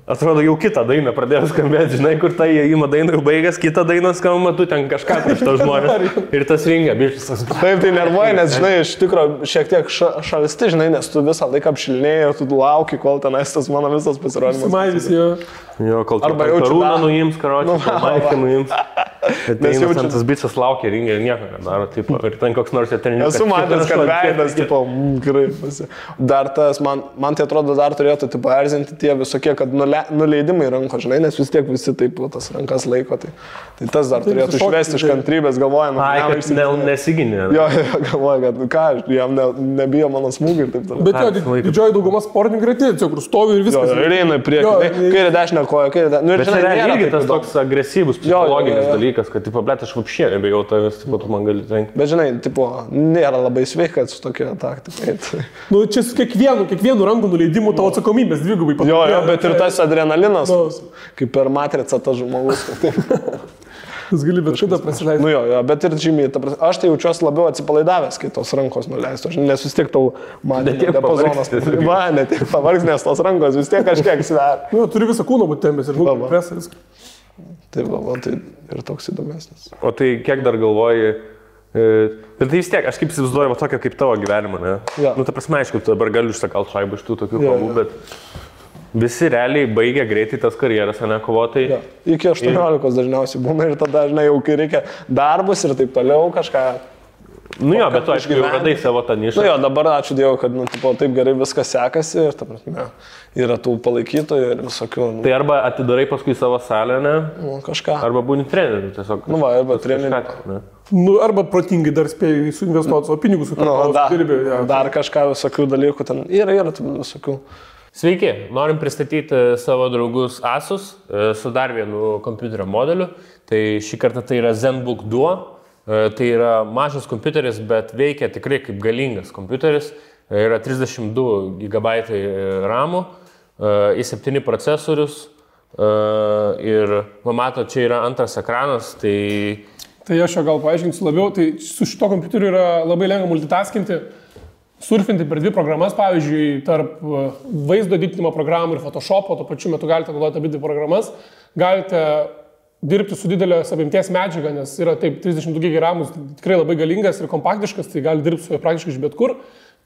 Atrodo, jau kitą dainą pradėjo skambėti, žinai, kur ta įėjimo daina jau baigęs, kitą dainą skamba, tu ten kažką prieš tos žmonės. Ir tas ringa, bišas. Taip, tai nervuoja, nes, žinai, iš tikrųjų šiek tiek ša, šalsti, žinai, nes tu visą laiką apšilinėjai ir tu lauki, kol tenais tas mano visas pasirodymas. Smaidys jo. Jo, kol Arba Arba jaučiu karūną nuims, karočią, Nu, maikę nuims. Nes jaučiu- jaučiu... tas bičias laukia ringė ir nieko nedaro. Tipo, ir ten koks nors treniruotas. Esu matęs, kad veidas, tipo, mm, gerai. pasi- Dar tas, man, man tai atrodo, dar turėtų, tipo, erzinti tie visokie, kad nule, nuleidimai ranko, žinai, nes vis tiek visi taip tas rankas laiko. Tai, tai tas dar turėtų visokie, išvesti iš tai- kantrybės, galvojant, Ai, kad ne, nesiginė. Jo, jo, galvoja, kad nu ką, aš- jam ne, nebijo mano smūgių ir taip toliau. Bet jo, didžioji dauguma sportininkų yra tie, tiesiog, kur stovi ir viskas. jo, ir eina į priekį, kairė dešinė koja, kairė dešinė. Nu, ir čia žinai, irgi taip tas toks agresyvus psichologinis jo. Dalykas, kad, tipo, blėt, aš vapšė nebejau tavęs, tipo, tu man gali trenkti. Bet žinai, tipo, nėra labai sveika su tokia taktika. Nu, čia su kiekvienu, kiekvienu rankų nuleidimu tavo atsakomybės dvigubai Jo, jo, padidėja. bet ir tas adrenalinas, Nu. kaip per matricą tas žmogus. Jūs gali bet šitą prasileisti. Nu jo, jo, bet ir žymiai, ta prasme, aš tai jaučiuosi labiau atsipalaidavęs, kai tos rankos nuleistos, Aš- nes vis tiek tau man Ne tiek pavargsti. Va, ne tik pavargs, nes tos rankos vis tiek kažkiek sveria. Nu, turi visą kūną būti tempęs ir nu, va. Tai va, va, tai ir toks įdomesnis. O tai kiek dar galvoji, bet tai vis tiek, aš kaip įsivaizduoju, va tokia kaip tavo gyvenimą, ne? Jo. Nu, ta prasme, aišku, dabar galiu išsakalt šaibų iš tų tokių Jo, kovų, jo. bet visi realiai baigia greitai tas karjeras, ne kovotojai. Jo. Iki 18 dažniausiai būna ir tada dažnai jau kai reikia darbus ir taip toliau kažką. Nu jo, bet tu aišku jau radai savo tą nišą. nu jo, dabar ačiū Dievui, kad nu, tipo, taip gerai viskas sekasi ir ta prasme, yra tų palaikytojų ir visokių, nu, Tai arba atidarai paskui savo salę, ne? nu, kažką. Arba būni treneriu tiesiog. Nu va, arba treneriu. Ne? Nu, arba protingai dar spėjai suinvestuoti savo pinigus, Nu, dar, dirbi. Ja. dar kažką visokių dalykų ten yra, yra visokių. Sveiki, norim pristatyti savo draugus Asus e, su dar vienu kompiuterio modeliu. Tai šį kartą tai yra ZenBook 2. E, Tai yra mažas kompiuteris, bet veikia tikrai kaip galingas kompiuteris. yra 32 GB RAM, i7 procesorius e, ir, man mato, čia yra antras ekranas, tai Tai aš jo gal paaiškinsiu labiau, tai su šito kompiuteriu yra labai lengva multitaskinti, surfinti per dvi programas, pavyzdžiui, tarp e, vaizdo editinimo programų ir Photoshopo, tuo pačiu metu galite naudoti abi dvi programas, galite dirbti su didelės apimties medžiaga, nes yra taip 32 GB RAM, tikrai labai galingas ir kompaktiškas, tai gali dirbti su juo praktiškai iš bet kur.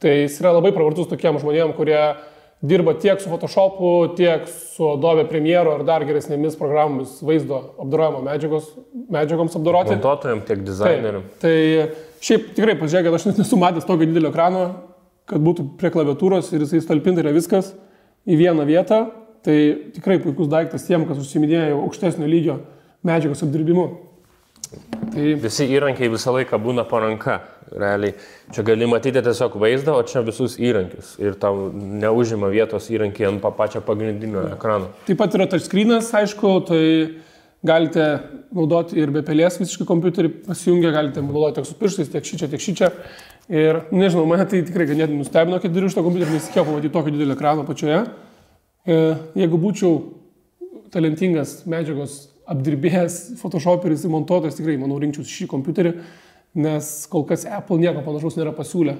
Tai jis yra labai pravartus tokiem žmonėm, kurie dirba tiek su Photoshopu, tiek su Adobe Premiere ar dar geresnėmis programomis vaizdo apdorojimo medžiagoms apdoroti. montuotojams, tiek dizaineriam. Tai, tai šiaip tikrai, pažiūrėkit, aš net nesu matęs tokio didelio ekrano, kad būtų prie klaviatūros ir jisai stalpinta yra viskas į vieną vietą. Tai tikrai puikus daiktas tiem, kas užsiminėjo aukštesnio lygio medžiagos apdirbimu. Tai Visi įrankiai visą laiką būna po ranka. Realiai. Čia gali matyti tiesiog vaizdą, o čia visus įrankius. Ir tau neužima vietos įrankiai ant pa- pačio pagrindinio ekrano. Taip pat yra touchscreenas, aišku, tai galite naudoti ir be pelės visiškai kompiuterį pasijungę, galite naudoti tiek su pirštais, tiek šičia, tiek šičia. Ir nežinau, mane tai tikrai ganėtinai nustebino, kai dariau šitą kompiuterį, nesitikėjau pamatyti tokio didelio ekrano pačioje. E, Jeigu būčiau talentingas medžiagos apdirbėjas, photoshoperis, montuotojas, tikrai, manau, rinkčiau šį kompiuterį, nes kol kas Apple nieko panašaus nėra pasiūlę.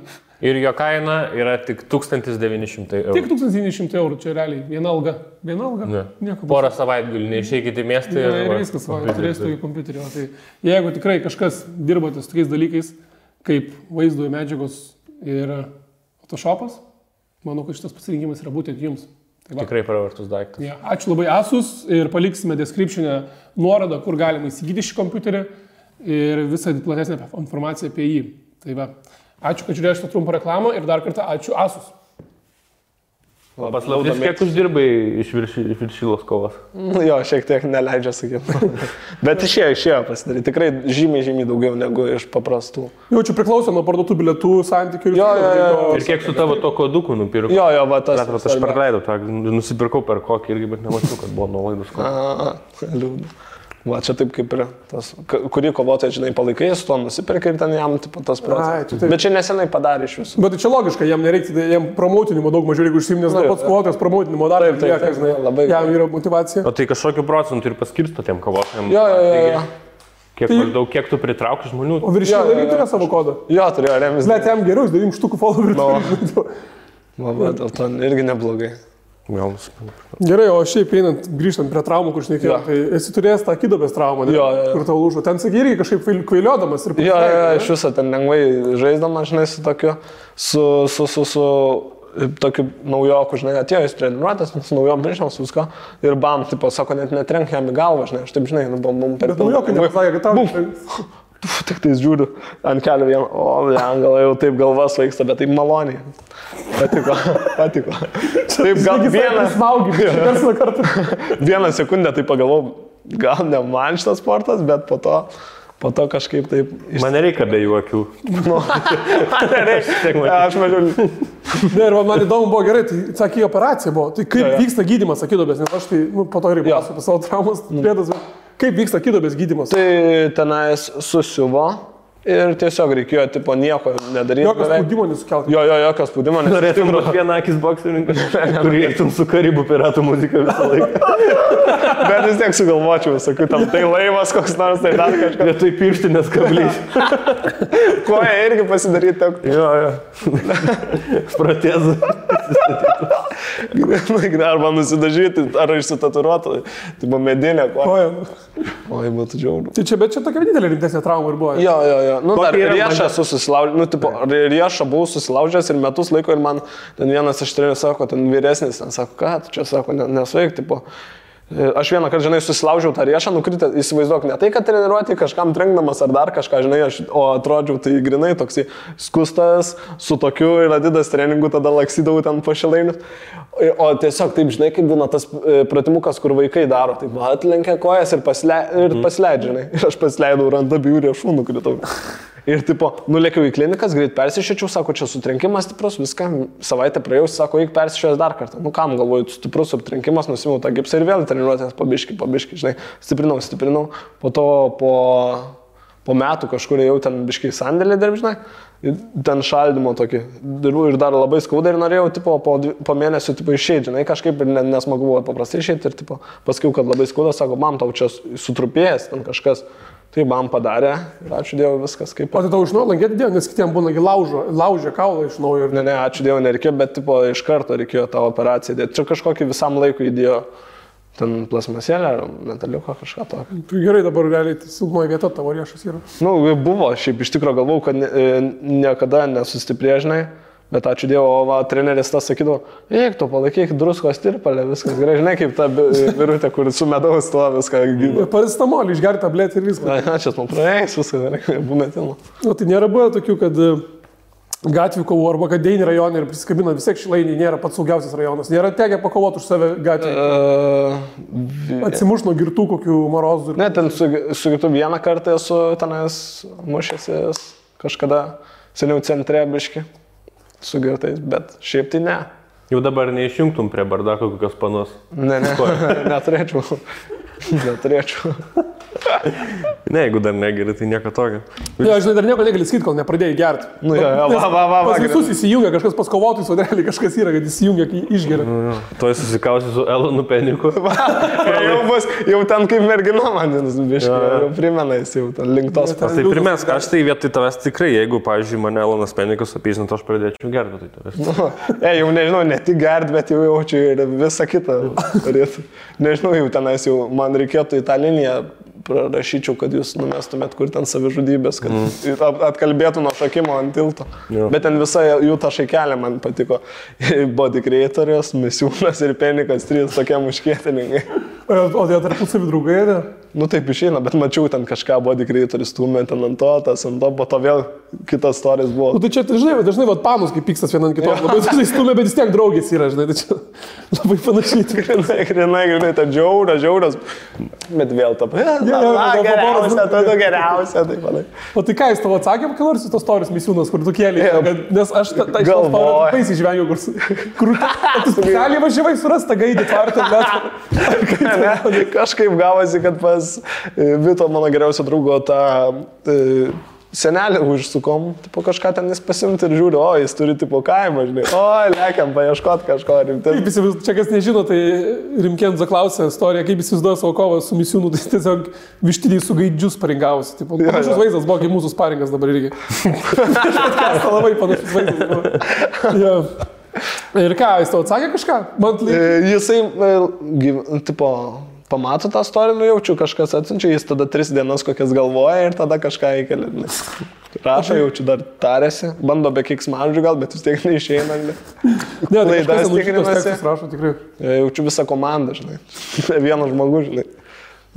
Ir jo kaina yra tik 1900 eurų. Tik 1900 eurų čia realiai, viena alga. Viena alga. Ne. Nieko Porą savaitgalių neišeikite į miestą ir va, viskas, va, turėsite į kompiuterį. o Tai jeigu tikrai kažkas dirbate su tokiais dalykais, kaip vaizdo medžiagos ir Photoshopas, manau, kad šitas pasirinkimas yra būtent jums. Tai. Tikrai pravartus daiktas. Ja, ačiū labai Asus ir paliksime descriptionę nuorodą, kur galima įsigyti šį kompiuterį ir visą platesnę informaciją apie jį. Tai va, ačiū, kad žiūrėjote trumpą reklamą ir dar kartą ačiū Asus. Paslaugas, kiek uždirbai iš virši- iš viršylos kovos? Nu, jo, šiek tiek neleidžia sakyti. Bet išėjo, išėjo pasidaryti. Tikrai žymiai, žymiai daugiau negu iš paprastų. Jau čia priklauso nuo parduotų bilietų santykių ir Jo, jo, jo. to- Ir kiek su tavo to koduku nupirkau? Jo, jo, va tas. Aš praleidau tą, nusipirkau per kokį irgi, bet nemačiau, kad buvo nuolaidos. liūdna. Va, čia taip kaip ir tas, kurį kovotoją, žinai, palaikai, su to nusipirkai ir ten jam tipo, tas procentas. Bet čia nesenai padarė iš visų. Bet tai čia logiška, jam nereikia, tai jam promotinimo daug mažiau, jeigu užsimnės, na, Taip, pats kovotojas promotinimo dar Taip, taip, lieka, žinai, labai jam yra motivacija. O tai kažkokiu procentu ir paskirsto tiem kovotojams. Jo, jo, jo, jo. Kiek, maždaug, kiek tu pritrauki žmonių? O viršė Jo, jo, jo. turėjo savo kodą. Jo, turėjo remis. Net jam geriau, jis 9 štukų followerių. Va, va, dėl to irgi neblogai. Gal. Gerai, o šiaip einant, grįžtant prie traumų, kur šnekėjau, Jo. tai esi turėjęs tą kydobės traumą, ne? Jo, jo. kur tau lūžo. Ten sakai irgi kažkaip kvail- kvailiodamas ir Jo, jo, jo, pasileidai, iš viso ten lengvai žaisdamas, žinai, su tokiu, su, su, su, su tokiu naujoku, žinai, atėjo į treniruotės, su naujom su viską. Ir bam, tipo, sako, net netrenk jam į galvą, žinai, aš taip, žinai, nu, bum, bum, per Bet naujokai nepasakė, kad tau... Tik tai žiūriu ant kelių vieną, o, len, gal jau taip galva svaigsta, bet taip maloniai. Patiko, patiko. Taip, gal vieną, vieną sekundę tai pagalvojau, gal ne man šitas sportas, bet po to, po to kažkaip taip... Iš... Man nereikia abiejų akių. Nu, aš mažiau. Ne, ir man įdomu buvo gerai, tai sakai, operacija buvo. Tai kaip Jo, jo. vyksta gydimas akidobės, nes aš tai nu, po to irgi apie savo traumas, bėdas, bet kaip vyksta akidobės gydimas. Tai tenais susiuvo ir tiesiog reikėjo, tipo, nieko nedaryti. Jokio spaudimo nesukelti. Jo, jo, jokio spaudimo. nes- Norėtum būti vieną akis boksininkas, kurį eitum su karibų piratų muzika visą laiką. Bet vis tiek sugalvočiau visokių, tam tai laivas koks nors, tai dar kažkas. Vietoj pirštinės kablys. Koja irgi pasidaryti tok. Jo, jo. Protezų. Arba nusidažyti, ar išsitaturuoti. Tai buvo medinė koja. Koja. Oi, būtų džiaugiu. Tai čia, bet čia tokia vienintelė rimtesnė trauma ir buvo. Jo, jo, jo. Nu, dar riešą esu susilaužęs, nu, tipo, riešą buvau susilaužęs ir metus laiko ir man ten vienas iš trenerių sako, ten vyresnis, ten sako, ką, tu čia sako, ne, nesveik, tipo. e, Aš vieną kartą, žinai, susilaužiau tą riešą, nukritę, įsivaizduok, ne tai, kad treniruoti kažkam trenkdamas ar dar kažką, žinai, aš, o atrodžiau tai grinai toksai skustas, su tokiu ir adidas treningu, tada laksydavau ten po šilainius. O- tiesiog taip, žinai, kaip būna tas e, pratimukas, kur vaikai daro, tai atlenkia kojas ir, pasle, ir pasileidžia, žinai. Ir aš pasileidau ir ant abiejų riešų nukritau. Ir tipo, nulėkiau į klinikas, greit persišėčiau, sako, čia sutrenkimas stiprus, viską, savaitę praėjau, sako, eik persišęs dar kartą. Nu kam, galvoju, stiprus sutrenkimas, nusimau tą gipsą ir vėl treniruotės pabiški, pabiški, žinai, stiprinau, stiprinau. Po to po, po metų kažkur jau ten biškai sandėlį dirbžinai, ten šaldymo tokį. Ir ir dar labai skauda ir norėjau, tipo, po, po mėnesio, tipo, išeiti, žinai, kažkaip ir ne- nesmagu buvo paprastai išeiti ir, tipo, paskui, kad labai skauda, sako, mam, tau čia sutrupėjęs ten kažkas. Tai man padarė ir ačiū Dievui viskas kaip. O tai tau iš naujo lankėti dėl, nes kitiems būna laužo, laužia kaulą iš naujo. Ir... Ne, ne, ačiū Dievui nereikėjo, bet tipo, iš karto reikėjo tą operaciją dėti. Čia kažkokį visam laikui įdėjo ten plasmasėlę ar metaliuką kažką tokio. Tai Gerai, dabar realiai tai silpnoji vieta tavo riešas yra. Nu, buvo, šiaip iš tikrųjų galvau, kad ne, e, niekada nesustiprėžinai, bet ačiū Dievui, o va, treneris tas sakydavo, eik tu palaikyk druskos tirpalę, viskas gerai, žinai, kaip ta virutė, kur su medaus tuo viską gydo. Paristamolį išgerti tabletį ir viskas. Na, čia man praeis, viskas gerai, būna tilno. O tai nėra buvę tokių, kad e, gatvių kovų arba kad deini rajonai ir prisikabina vis tiek šilainiai nėra pats saugiausias rajonas. Nėra tekę pakovoti už save gatvėje. Uh, Atsimuš nuo girtų kokių morozų. Ne, ten su, su kitu vieną kartą esu tenais mušęsis kažkada seniau centre biški su girtais, bet šiaip tai ne. Jau dabar neišjungtum prie bardako kokios panos. Ne, ne, neturėčiau. Neturėčiau. Ne, jeigu dar negeri, tai nieko tokio. Ne, žinai, dar nieko negali sakyti, kol nepradėjai gerti. Nu, jo, jo, va, va, va, Pas visus įsijungia, kažkas pas kovotojus, o realiai kažkas yra, kad įsijungia, kai išgeria. Tuoj susikausi su Elonu Peniku. jau, bus, jau ten kaip mergina manęs, biški, jau primena jis jau ten link tos. Ten- Tai primesk, aš tai vietoj tavęs tikrai, jeigu, pavyzdžiui, mane Elonas Penikas apyžintų, aš pradėčiau gerti, tai tavęs. Nu, e, jau nežinau, ne tik gert, bet jau jaučiu ir visą kitą. Nežinau, jau tenais jau man reikėtų į tą liniją prašyčiau, kad jūs numestumėt kur ten savižudybės, kad mm. atkalbėtų nuo šakimo ant tilto. Jo. Bet ten visa jų ta šaikelė man patiko. Body creatorius, misiūnas ir penikas, trys tokie muškėtininkai. O o tai tarpusavį draugai, ne? Nu taip išeina, bet mačiau ten kažką body creatorius stumė ten ant to, tas ant to, po to vėl kitas storis Nu, buvo. tai čia, žinai, dažnai vat, panus, kaip pykstas vienam kitom, labai dažnai stumia, bet vis tiek draugės yra, žinai, tai čia labai panašiai. Grinai, grinai, grinai, ta džiauras, džiauras. Bet vėl ta, jo, jo, geriausia, gal tada geriausia, taip panai. O tai ką jis tavo atsakė, ką nors tos storius misiūnas, kur tu kėlė, kad, nes aš tą Galvoju. storijos baisiai išvengiau, kur, kur tu specialiai važiavai surasti tą gaidį tvartą, bet... Ne, kažkaip gavosi, kad pas e, Vito, mano geriausio draugo, tą e, senelį užsukom, tipo kažką ten jis pasimti ir žiūri, o jis turi tipo kaimą, žinai, o lėkiam paieškot kažko. Kaip įsivaizduoju, čia kas nežino, tai Rimkenzo klausė istoriją, kaip įsivaizduoja savo kovą su misiūnu, tai tiesiog vištiniai su gaidžius paringavosi. Jo, panašus jo. vaizdas buvo, kaip mūsų sparingas dabar irgi. Kas labai panašus vaizdas buvo. Jo. Ir ką, jis tau atsakė kažką? Man. E, Jisai, e, tipo, pamato tą istoriją, nujaučiu, kažkas atsiunčia, jis tada tris dienas kokias galvoja ir tada kažką įkelia. Rašo, jaučiu, dar tarėsi, bando be kiksmažų gal, bet vis tiek neišeina. žinai. Ne, tai ten tikrinasi. rašo tikrai. E, Jaučiu visą komandą, žinai. Ne Vienas žmogus, žinai.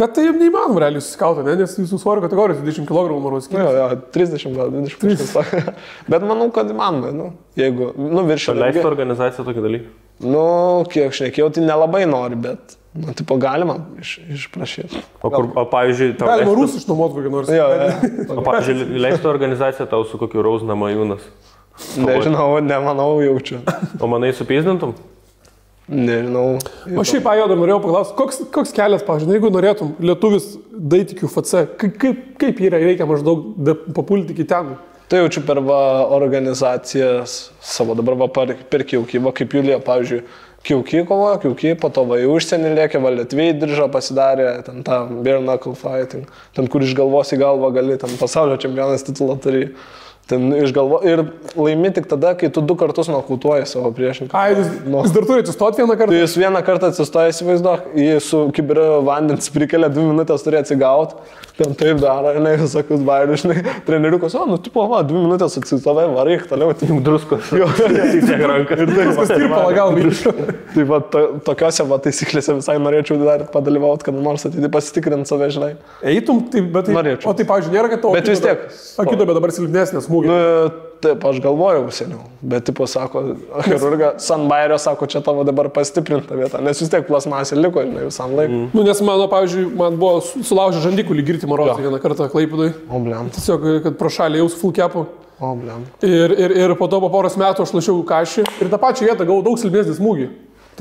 Bet tai neįmanoma realiai susikauti, ne? nes jūsų svorio kategorijos 20 kg maros Nu, Jo, jo, 30 gal 20 kažkas tokio. Bet manau, kad įmanoma, nu, jeigu, nu, viršio. Leistų organizaciją tokį dalyką. Nu, kiek šnekėjau, tai nelabai nori, bet, nu, tipo, galima iš, išprašyti. O, kur, o pavyzdžiui, tau Galima leistų, rusų išnuomoti kokį nors. Jo, jo. o, pavyzdžiui, leistų organizaciją tau su kokiu Rausnama Jūnas. Nežinau, nemanau, jaučiu. O manai supyzdintum? Nežinau. O šiaip, Ajoda, norėjau paklausti, koks, koks kelias, pavyzdžiui, jeigu norėtum lietuvis daitikių FC, kaip, kaip, yra reikia maždaug da- papulti iki ten? Tai jaučiu per va, organizacijas savo, dabar va, per, per kiaukį, va, kaip Julija, pavyzdžiui, kiaukį kovoja, kiaukį, po to va į užsienį lėkė, va Lietuvai diržą pasidarė, ten tą bare knuckle fighting, ten kur iš galvos į galvą gali, ten pasaulio čempionas titulą turi. Ten iš galvo ir laimi tik tada, kai tu du kartus nokautuoji savo priešininką. Ai, jis, Nu. jis dar turi atsistoti vieną Tai kartą. jis vieną kartą atsistoja, įsivaizduok, jį su kibira vandens prikelia, dvi minutės turi atsigauti, ten taip daro, žinai, visokius bairius, žinai, treneriukas, o, nu, tipo, va, dvi minutės atsistovai, varyk toliau. Tai, Druskos. Jo. Tiek ranką. Viskas tirpala galva. tai va, to, tokiose va taisyklėse visai norėčiau dar padalyvauti, kad nors atidį pasitikrinti save, žinai. Eitum, tai, bet tai, Norėčiau. o tai, pavyzdžiui, nėra, kad tavo... Bet vis tiek. Akito, bet dabar silpnesnės smūgis. Nu, taip, aš galvojau seniau, bet, tipo, sako, chirurga, Sanbairio sako, čia tavo dabar pastiprinta vieta, nes vis tiek plasmasė liko, žinai, visam laikui. Mm. Nu, nes mano, pavyzdžiui, man buvo su- sulaužę žandikulį girti marozą vieną kartą klaipudai. O, blem, Tiesiog, kad pro šalį jau su full kepu. o, blem. Ir, ir, ir po to po poros metų aš lašiau kažį ir tą pačią vietą gavau daug silpnesnį smūgį.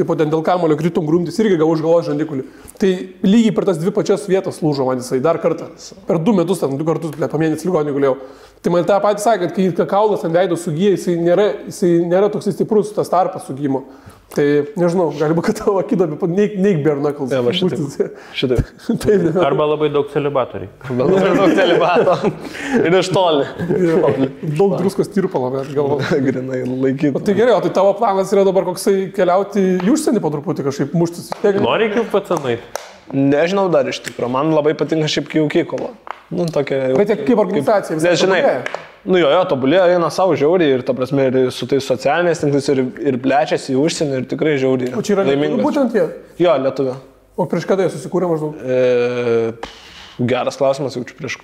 Pat ten dėl kamulio kritum grumtis irgi gavau už galvos žandikulį. Tai lygiai per tas dvi pačias vietas lūžo man jisai dar kartą. Per du metus, ten du kartus, ble, pamėnės ligonį gulėjau. Tai man tą patį sakė, kad kai kaulas ant veido sugyja, jisai nėra, jisai nėra toks stiprus tas tarpas sugymo. Tai nežinau, gali būti, kad tavo akidami, neik, neik bernakals. Ne, va šitaip. Šitaip. Taip, ne. Arba labai daug celibatoriai. Bet labai daug celibato. Ir iš toli. Daug druskos tirpalo, bet galvoju. Grinai laikyti. Tai gerai, o tai tavo planas yra dabar koksai keliauti į užsienį po truputį kažkaip muštis. Nori kaip pacanai? Nežinau dar iš tikrųjų. Man labai patinka šiaip kiaukiai kova. Nu, tokia. Bet tiek kaip organizacija Nežinai. Nu jo, jo, tobulėjo, eina savo žiauriai ir, ta prasme, ir su tais socialiniais tinklais ir, ir plečiasi į užsienį ir tikrai žiauriai. O čia yra laimingas. Būtent jie. Jo, lietuvė. O prieš kada jie susikūrė maždaug? E, geras klausimas, jaučiu prieš,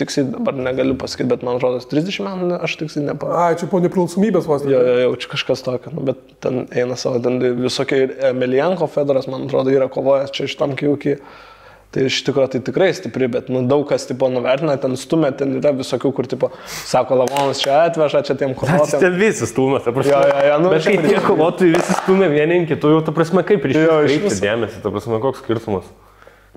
tiksliai dabar negaliu pasakyti, bet man atrodo, 30 metų aš tiksliai nepa. A, čia po nepriklausomybės vos. ne? Jo, jo, jaučiu kažkas tokio, nu, bet ten eina savo, ten visokie ir Emelianko Fedoras, man atrodo, yra kovojęs čia šitam kiaukiai. Tai iš tikrųjų tai tikrai stipri, bet nu, daug kas tipo nuvertina, ten stumia, ten yra visokių, kur tipo, sako, lavonas čia atveža, čia tiem kovotojams. Ten visi stūmė, ta prasme. Jo, jo, jo, nu, Bet kai tie kovotojai visi stūmė vieni kitų, jau ta prasme kaip iš Jo, iš viso. dėmesį, ta prasme koks skirtumas.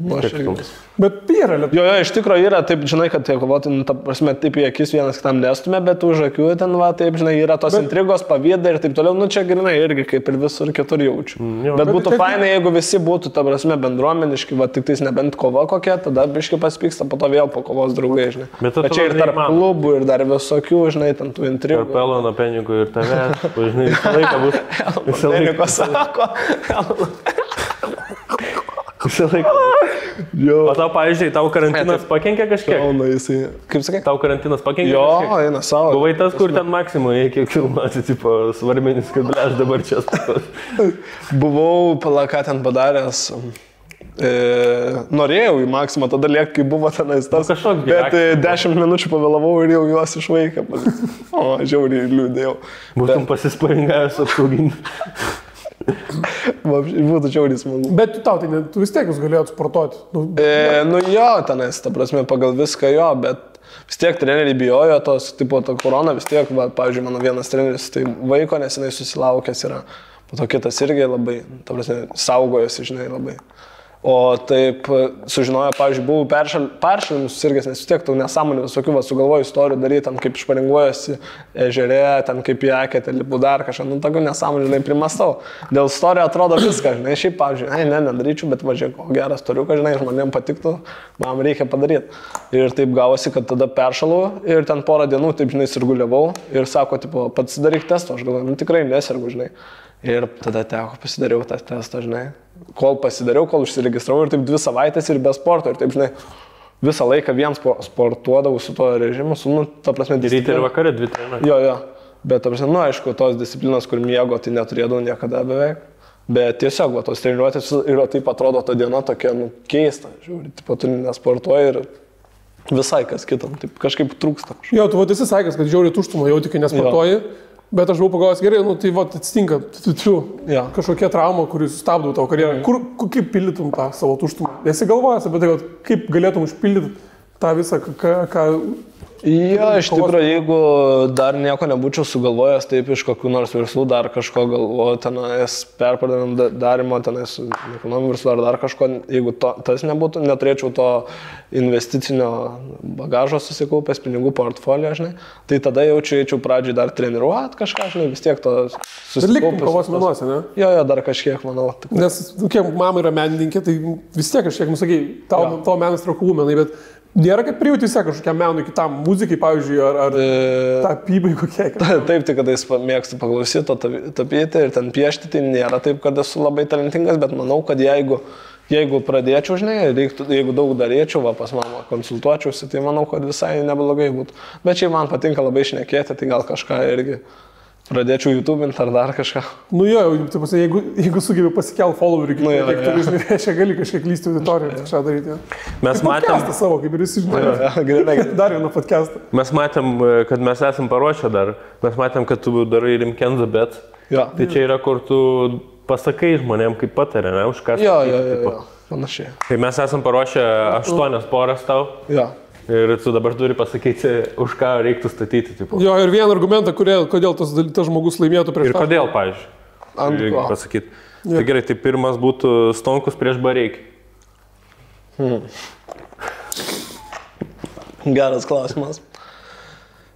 Nu, Skirtumas. Bet tai yra lietuvių. Jo, jo, iš tikrųjų yra, taip, žinai, kad tie kovotojai, ta prasme, taip į akis vienas kitam nestumia, bet už akių ten, va, taip, žinai, yra tos bet... intrigos, pavydai ir taip toliau, nu, čia grinai irgi kaip ir visur kitur jaučiu. Mm, jo. bet Bet būtų tai- fainai, jeigu visi būtų, ta prasme, bendruomeniški, va, tik tais nebent kova kokia, tada biški paspyksta, po to vėl po kovos draugai, žinai. Bet Bet čia ir tarp neįmanoma. klubų, ir dar visokių, žinai, ten tų Ir intrigų. pelno penigų ir tavęs, žinai, visą laiką bus. Visą laiką. Sako. Visą laiką. Jo. O tau, pavyzdžiui, tau karantinas pakenkė kažkiek? Kauna jisai. Kaip sakai? Tau karantinas pakenkė Jo, kažkiek? eina savo. Buvai tas, kur ten maksimui reikia filmuoti, tipo, svarmenis, kad aš dabar čia. Buvau palaką ten padaręs. E, norėjau į maksimą tada liekti, kai buvo tenais tas. Nu, kažkoks bet e, gyvenimas. 10 minučių pavėlavau ir jau juos išvaikė. O, žiauriai liūdėjau. Būtum pasispalingavęs apsauginti. Vapš- Būtų žiauriai smagu. Bet tu tau tai, ne, tu vis tiek jūs galėjot sportuoti. Nu, E, nu jo, tenais, ta prasme, pagal viską jo, bet vis tiek treneriai bijojo tos, tipo, to korona, vis tiek, va, pavyzdžiui, mano vienas treneris, tai vaiko nesenai susilaukęs yra, po to kitas irgi labai, ta prasme, saugojosi, žinai, labai. O taip sužinojo, pavyzdžiui, buvau peršal, peršalimus susirgęs, nes vis tiek tau nesąmonė visokių, va, sugalvoju istorijų daryti, ten kaip šparinguojasi ežerė, ten kaip į akėtę, lipu dar kažką, nu tokių nesąmonė, žinai, primastau. Dėl istorijų atrodo viską, žinai, šiaip, pavyzdžiui, ai, ne, nedaryčiau, bet važiuok, o geras toriukas, žinai, žmonėms patiktų, man reikia padaryti. Ir taip gavosi, kad tada peršalau ir ten porą dienų, taip, žinai, sirguliavau ir sako, tipo, pats daryk testą, aš galvoju, nu tikrai nesirgu, žinai. Ir tada teko pasidariau tą testą, žinai. Kol pasidariau, kol užsiregistravau ir taip dvi savaitės ir be sporto. Ir taip, žinai, visą laiką vien spo- sportuodavau su tuo režimu, su, nu, ta prasme, Ryte ir disciplina. vakarė dvi treniruotės. Jo, jo. Bet, ta prasme, nu, aišku, tos disciplinos, kur miego, tai neturėdavau niekada beveik. Bet tiesiog, va, tos treniruotės ir taip atrodo ta diena tokia, nu, keista. Žiūri, tipo, tu nesportuoji ir visai kas kitam, taip kažkaip trūksta. Jo, tu va esi sakęs, kad žiauriai tuštumą jau tik nesportuoji. Bet aš buvau pagalvojęs, gerai, nu tai va, atsitinka, tu, tu, Jo. kažkokia trauma, kuri sustabdo tavo karjerą. Kur, kur, kaip pildytum tą savo tuštumą? Esi galvojęs apie tai, vat kaip galėtum užpildyti tą visą, ką, ką Jo, iš tikrųjų, jeigu dar nieko nebūčiau sugalvojęs, taip iš kokių nors verslų dar kažko galvoju, tenais perpardavim da- darimo, tenais ekonominių verslų ar dar kažko, jeigu to, tas nebūtų, neturėčiau to investicinio bagažo susikaupęs pinigų portfolio, žinai, tai tada jaučiu, eičiau pradžiai dar treniruot kažką, žinai, vis tiek to liktum kovos susikaupęs. menuose, ne? Jo, jo, dar kažkiek, manau. tik- Nes, nu, kiek mama yra menininkė, tai vis tiek kažkiek, nu sakai, tau, tavo menas yra kūmenai, bet nėra, kad prijauti vis tiek kažkokiam menui kitam, muzikai, pavyzdžiui, ar, ar E, tapybai kokie. Taip, tik kada jis mėgsta paklausyti, to tapyti ir ten piešti, tai nėra taip, kad esu labai talentingas, bet manau, kad jeigu, jeigu pradėčiau, žinai, reiktų, jeigu daug darėčiau, va, pas mamą konsultuočiausi, tai manau, kad visai neblogai būtų. Bet šiaip man patinka labai šnekėti, tai gal kažką irgi pradėčiau YouTube'inti ar dar kažką. Nu jo, jau, taip, pasakė, jeigu, jeigu sugebi pasikelti followerių, Nu, kiek turi, žinai, reiškia, gali kažkiek lysti auditoriją ir kažką daryti. Mes Tai matėm, savo, kaip ir. Ja, grinai. Dar vieną podcastą. mes matėm, kad mes esam paruošę dar. Mes matėm, kad tu darai rimkenzą, bet Jo, tai čia yra, kur tu pasakai žmonėm, kaip patarė, ne, už ką. jo, jo, jo, jo. panašiai. Tai mes esam paruošę aštuonias poras tau Jo. Ir tu dabar turi pasakyti, už ką reiktų statyti. Tipo. Jo, ir vieną argumentą, kodėl, kodėl tas, tas žmogus laimėtų prieš Ir kodėl, ko? pasakyti. Tai gerai, tai pirmas būtų Stonkus prieš Bareikį. Geras klausimas.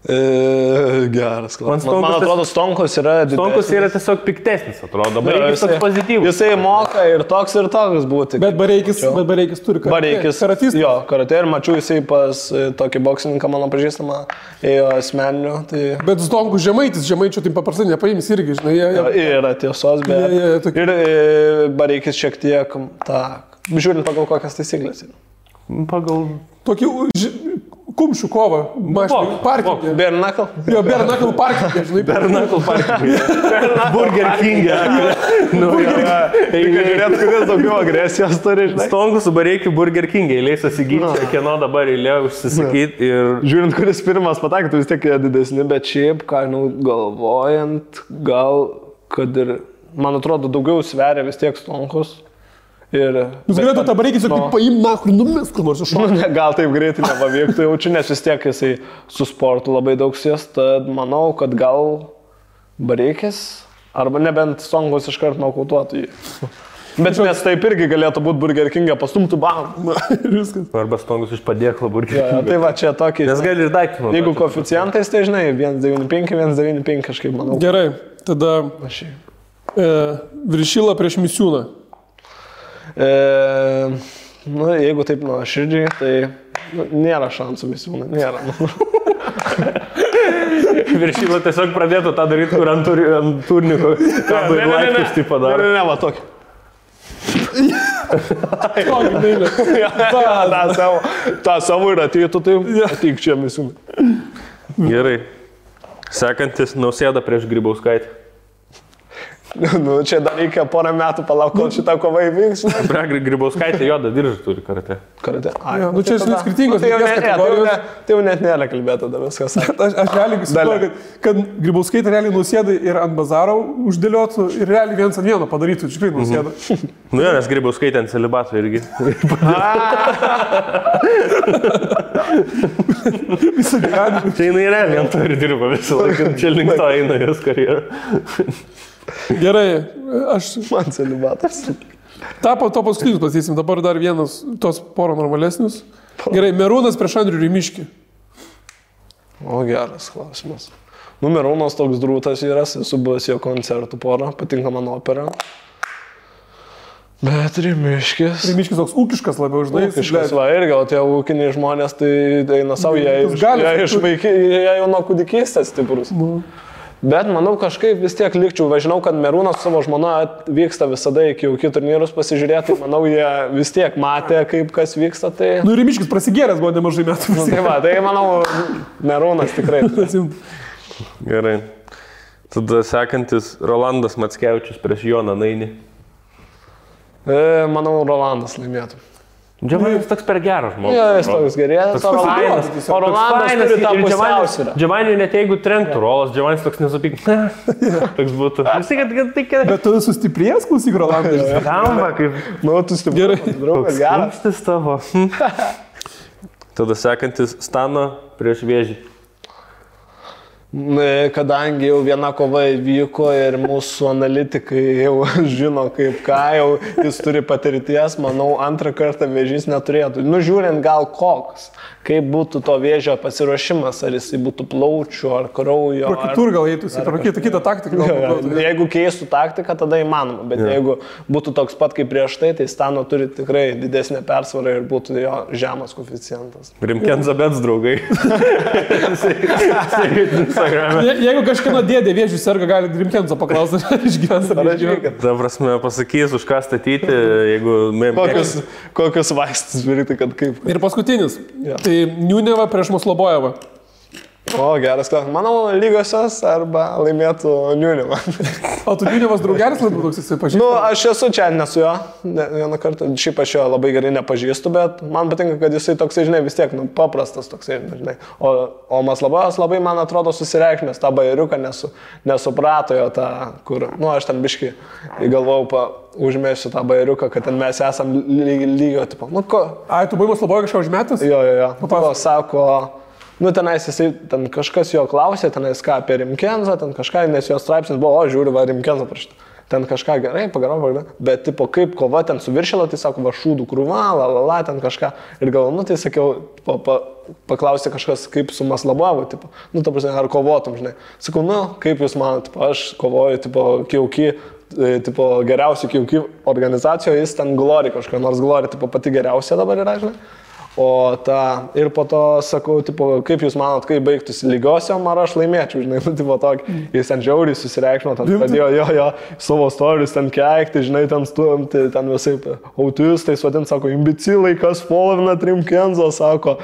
E, geras klausimas. Man, Stonkus man atrodo, Stonkus yra... Stonkus yra tiesiog piktesnis, atrodo. Jo, Bareikis toks pozityvus. Jisai moka ir toks ir toks būti. Bet Bareikis, bet Bareikis turi karatė. Bareikis. Karatistas. Jo, karatė ir mačiau jisai pas e, tokį boksininką mano pažįstamą, ėjo asmeniniu. Tai Bet Stonkus žemaitis, žemaičio tai paprastai nepaims irgi, žinai, jie, jo, jie, yra tiesos, bet... Jie- jie tokie- Ir e, Bareikis šiek tiek, ta, žiūrint pagal kokias taisyklės. Pagal... tokį ži- kumščių kovą, mašinų parkingė. Bernakal. Jo, Bernakal parkingė, žinai, Bernakul parkingė. Burger King'e. Nu, jo. Žiūrėt, kuris daugiau agresijos turi, žinai. Stonkus su Bareikiu Burger King'e. Eilės susiginčia, kieno dabar eilė užsisakyti. Ir Žiūrint, kuris pirmas pataktų, vis tiek didesni, bet šiaip, ką, nu, galvojant, gal, kad ir, man atrodo, daugiau sveria vis tiek stonkus. Ir... Jūs galėtumėte tą Bareikis ir Nu. taip paimti, na, kur numes, kur nors iš Nu, gal taip greitai nepavyktų jaučiu, nes vis tiek jisai su sportu labai daug sės, tad manau, kad gal bareikis, arba nebent songus iškart nokautuotų jį. Bet nes taip irgi galėtų būti Burger King'e, pastumtų bam. Ir viskas. arba Stonkus iš padėklo Burger Ja, King'e. tai va čia tokį. Nes gali ir daiktą. Jeigu koficijantais, tai žinai, 195, 195 kažkaip manau. Gerai, tada Aš e, viršyla prieš misiūną. E, nu, jeigu taip nuo širdžiai, tai nu, nėra šansų visi, nėra. Viršyla tiesiog pradėtų tą daryti, kur ant, turi, ant turniko kabo ir laiptus tai Ne, padaro. ne, ne, va tokį. Tokį meilę. tą savo, tą savo ir ateitų, tai ateik čia visi. Gerai. Sekantis nausėda prieš Grybauskaitį. Nu, čia dar reikia porą metų palaukti, kol šitą kovą įvyks. Prie Grybauskaitį juodą diržą turi karate. Karate. Ai, Jo, nu, čia tada- skirtingos tai jau, ne, ne, tai, jau ne, tai jau net nėra kalbėta, tada viskas. Aš, aš realiai įsivaizduoju, kad, kad Grybauskaitė realiai nusėda ir ant bazaro uždėliotų ir realiai viens ant vieno padarytų, tikrai nusėda. Nu, jo, nes Grybauskaitė ant celibato irgi. Visą gyvenimą. Čia jinai realiai ant to ir dirba visą laiką. Čia link to eina jos karjera. Gerai, aš Man celibatas. tą po to paskutinius pasakysim, dabar dar vienas, tos poro normalesnius. Gerai, Merūnas prieš Andrių Rimiškį. O geras klausimas. Numerūnas toks drūtas yra, esu buvęs jo koncertų porą, patinka man opera. Bet Rimiškis. Rimiškis toks ūkiškas labiau, žinai. Kažkas va irgi, o tie ūkiniai žmonės tai eina savo, jie, jie, vaiky, jie jau nuo kūdikystės stiprus. Bet manau kažkaip vis tiek likčiau, važinau, kad Merūnas savo žmona vyksta visada iki jaukių turnyrus pasižiūrėti, manau jie vis tiek matė, kaip kas vyksta. Tai, Nu, Rimiškis prasigėręs buvo nemažai metų. nu, tai, va, tai manau, Merūnas tikrai. Gerai. Tada sekantis Rolandas Matskevičius prieš Joną Nainį. E, manau, Rolandas laimėtų. Džiavanis toks per geras žmogus. Jo, jis toks gerėtas, o Rolandas, o Rolandas turi tą pusiausvyrą. Džiavaniui net jeigu trenktų rolas, Džiavanis toks nesupyk. toks būtų. Visi, kad, kad kad... Bet tu sustiprės, klausyk, Rolandai. Gamba, kaip... Nu, tu. Gerai. Draugas, geras. tavo. Tada sekantis Stano prieš Vėžį. Kadangi jau viena kova įvyko ir mūsų analitikai jau žino kaip ką, jau jis turi patirties, manau, antrą kartą vėžys neturėtų. Nu, žiūrint gal koks, kaip būtų to vėžio pasiruošimas, ar jis būtų plaučių, ar kraujo. Ar- kitur gal eitusi, pro kitą, kitą taktiką gal Jo, būtų. Jeigu keistų taktiką, tada įmanoma, bet ja. jeigu būtų toks pat kaip prieš tai, tai Stano turi tikrai didesnę persvarą ir būtų jo žemas koficijantas. Rimkenza Bets draugai. Instagram'e. Je, jeigu kažkieno dėdė vėžių serga, gali Grimkenzo paklausti, ar išgyvens ar žinau, Ta prasme, pasakys, už ką statyti, jeigu... kokius, kokius vaistus virti, kad kaip. Ir paskutinis. Jo. Tai Niuneva prieš Muslobojevą. O, geras klausimas. Manau, lygiosios arba laimėtų Niunimą. O tu Niunevas draugelis labiau toks esi nu, pažįstamas? aš esu čia, nesu jo. Ne, vieną kartą, šiaip aš jo labai gerai nepažįstu, bet man patinka, kad jisai toksai, žinai, vis tiek, nu, paprastas toksai, žinai. O, o Maslabojos labai, man atrodo, susireikšmės tą bairiuką, nesu, nesuprato jo tą, kur, nu, aš ten biški galvojau, pa, užmėsiu tą bairiuką, kad ten mes esam lyg- lygio, tipo, nu, ko, Ai, tu buvai Muslobojevą kažką užmetęs? Jo, jo, jo. Papasakok. Papasakok. Sako, nu tenais jisai, ten kažkas jo klausė, tenais ką apie Rimkenzą, ten kažką, nes jo straipsnis buvo, o žiūri, va Rimkenzą prašyti. ten kažką gerai, pagaravo, ne? bet tipo, kaip kova ten su viršėlą, tai sako, va šūdų krūva, la la la, ten kažką. Ir galvoju, nu tai sakiau, pa, pa, paklausė kažkas, kaip su Maslabavo, tipo, nu, ta prasme, ar kovotum, žinai. Sakau, nu, kaip jūs manote, aš kovoju, tipo, kiauki, e, tipo, geriausių kiauki organizacijoje, jis ten Glory kažką, nors Glory, tipo, pati geriausia dabar yra, žinai. O ta, ir po to sakau, tipo, kaip jūs manot, kaip baigtųsi lygiosiom, ar aš laimėčiau, žinai, nu, tipo, tokį, jis ten žiauriai susireikšmino, ten pradėjo jo, jo, savo storius ten keikti, žinai, ten stumti, ten visai autistai, vadin, sako, imbecilai, kas followina Trimkenzo, sako,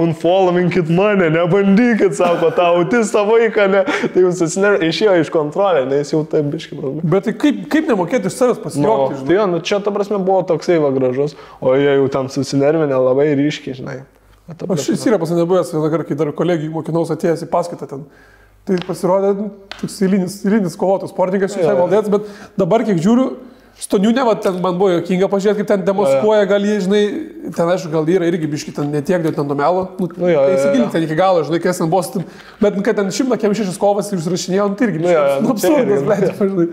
unfollowinkit mane, nebandykit, sako, tą autistą vaiką, ne, tai jūs susiner, išėjo iš kontrolę, nes jau taip biškai. Bet tai kaip, kaip nemokėti iš savęs Nu, pasijuokti, žinai? tai jo, nu čia ta prasme buvo toksai va gražus, o jie jau tam susinervinę labai ryškiai, žinai. Bet ta Aš prasme- įsirė pas nebuvęs vieną kartą, kai dar kolegijų mokinausi atėjęs į paskaitą ten. Tai pasirodė nu, toks eilinis, eilinis kovotojas, sportininkas, Jo. valdėtas, bet dabar kiek žiūriu, Stoniūnė, va, ten man buvo jokinga pažiūrėti, kaip ten demaskuoja, gal jie, žinai, ten aišku, gal yra irgi biški ten netiek dėl ten domelo. Nu, Nu, jo, tai įsigilinti ten iki galo, žinai, kas ten buvo, ten- bet nu, kad ten šimtą kem šešis kovas ir užrašinėjo, nu, tai irgi Nu, jo, nu, tai absurdas, irgi, blėt, žinai.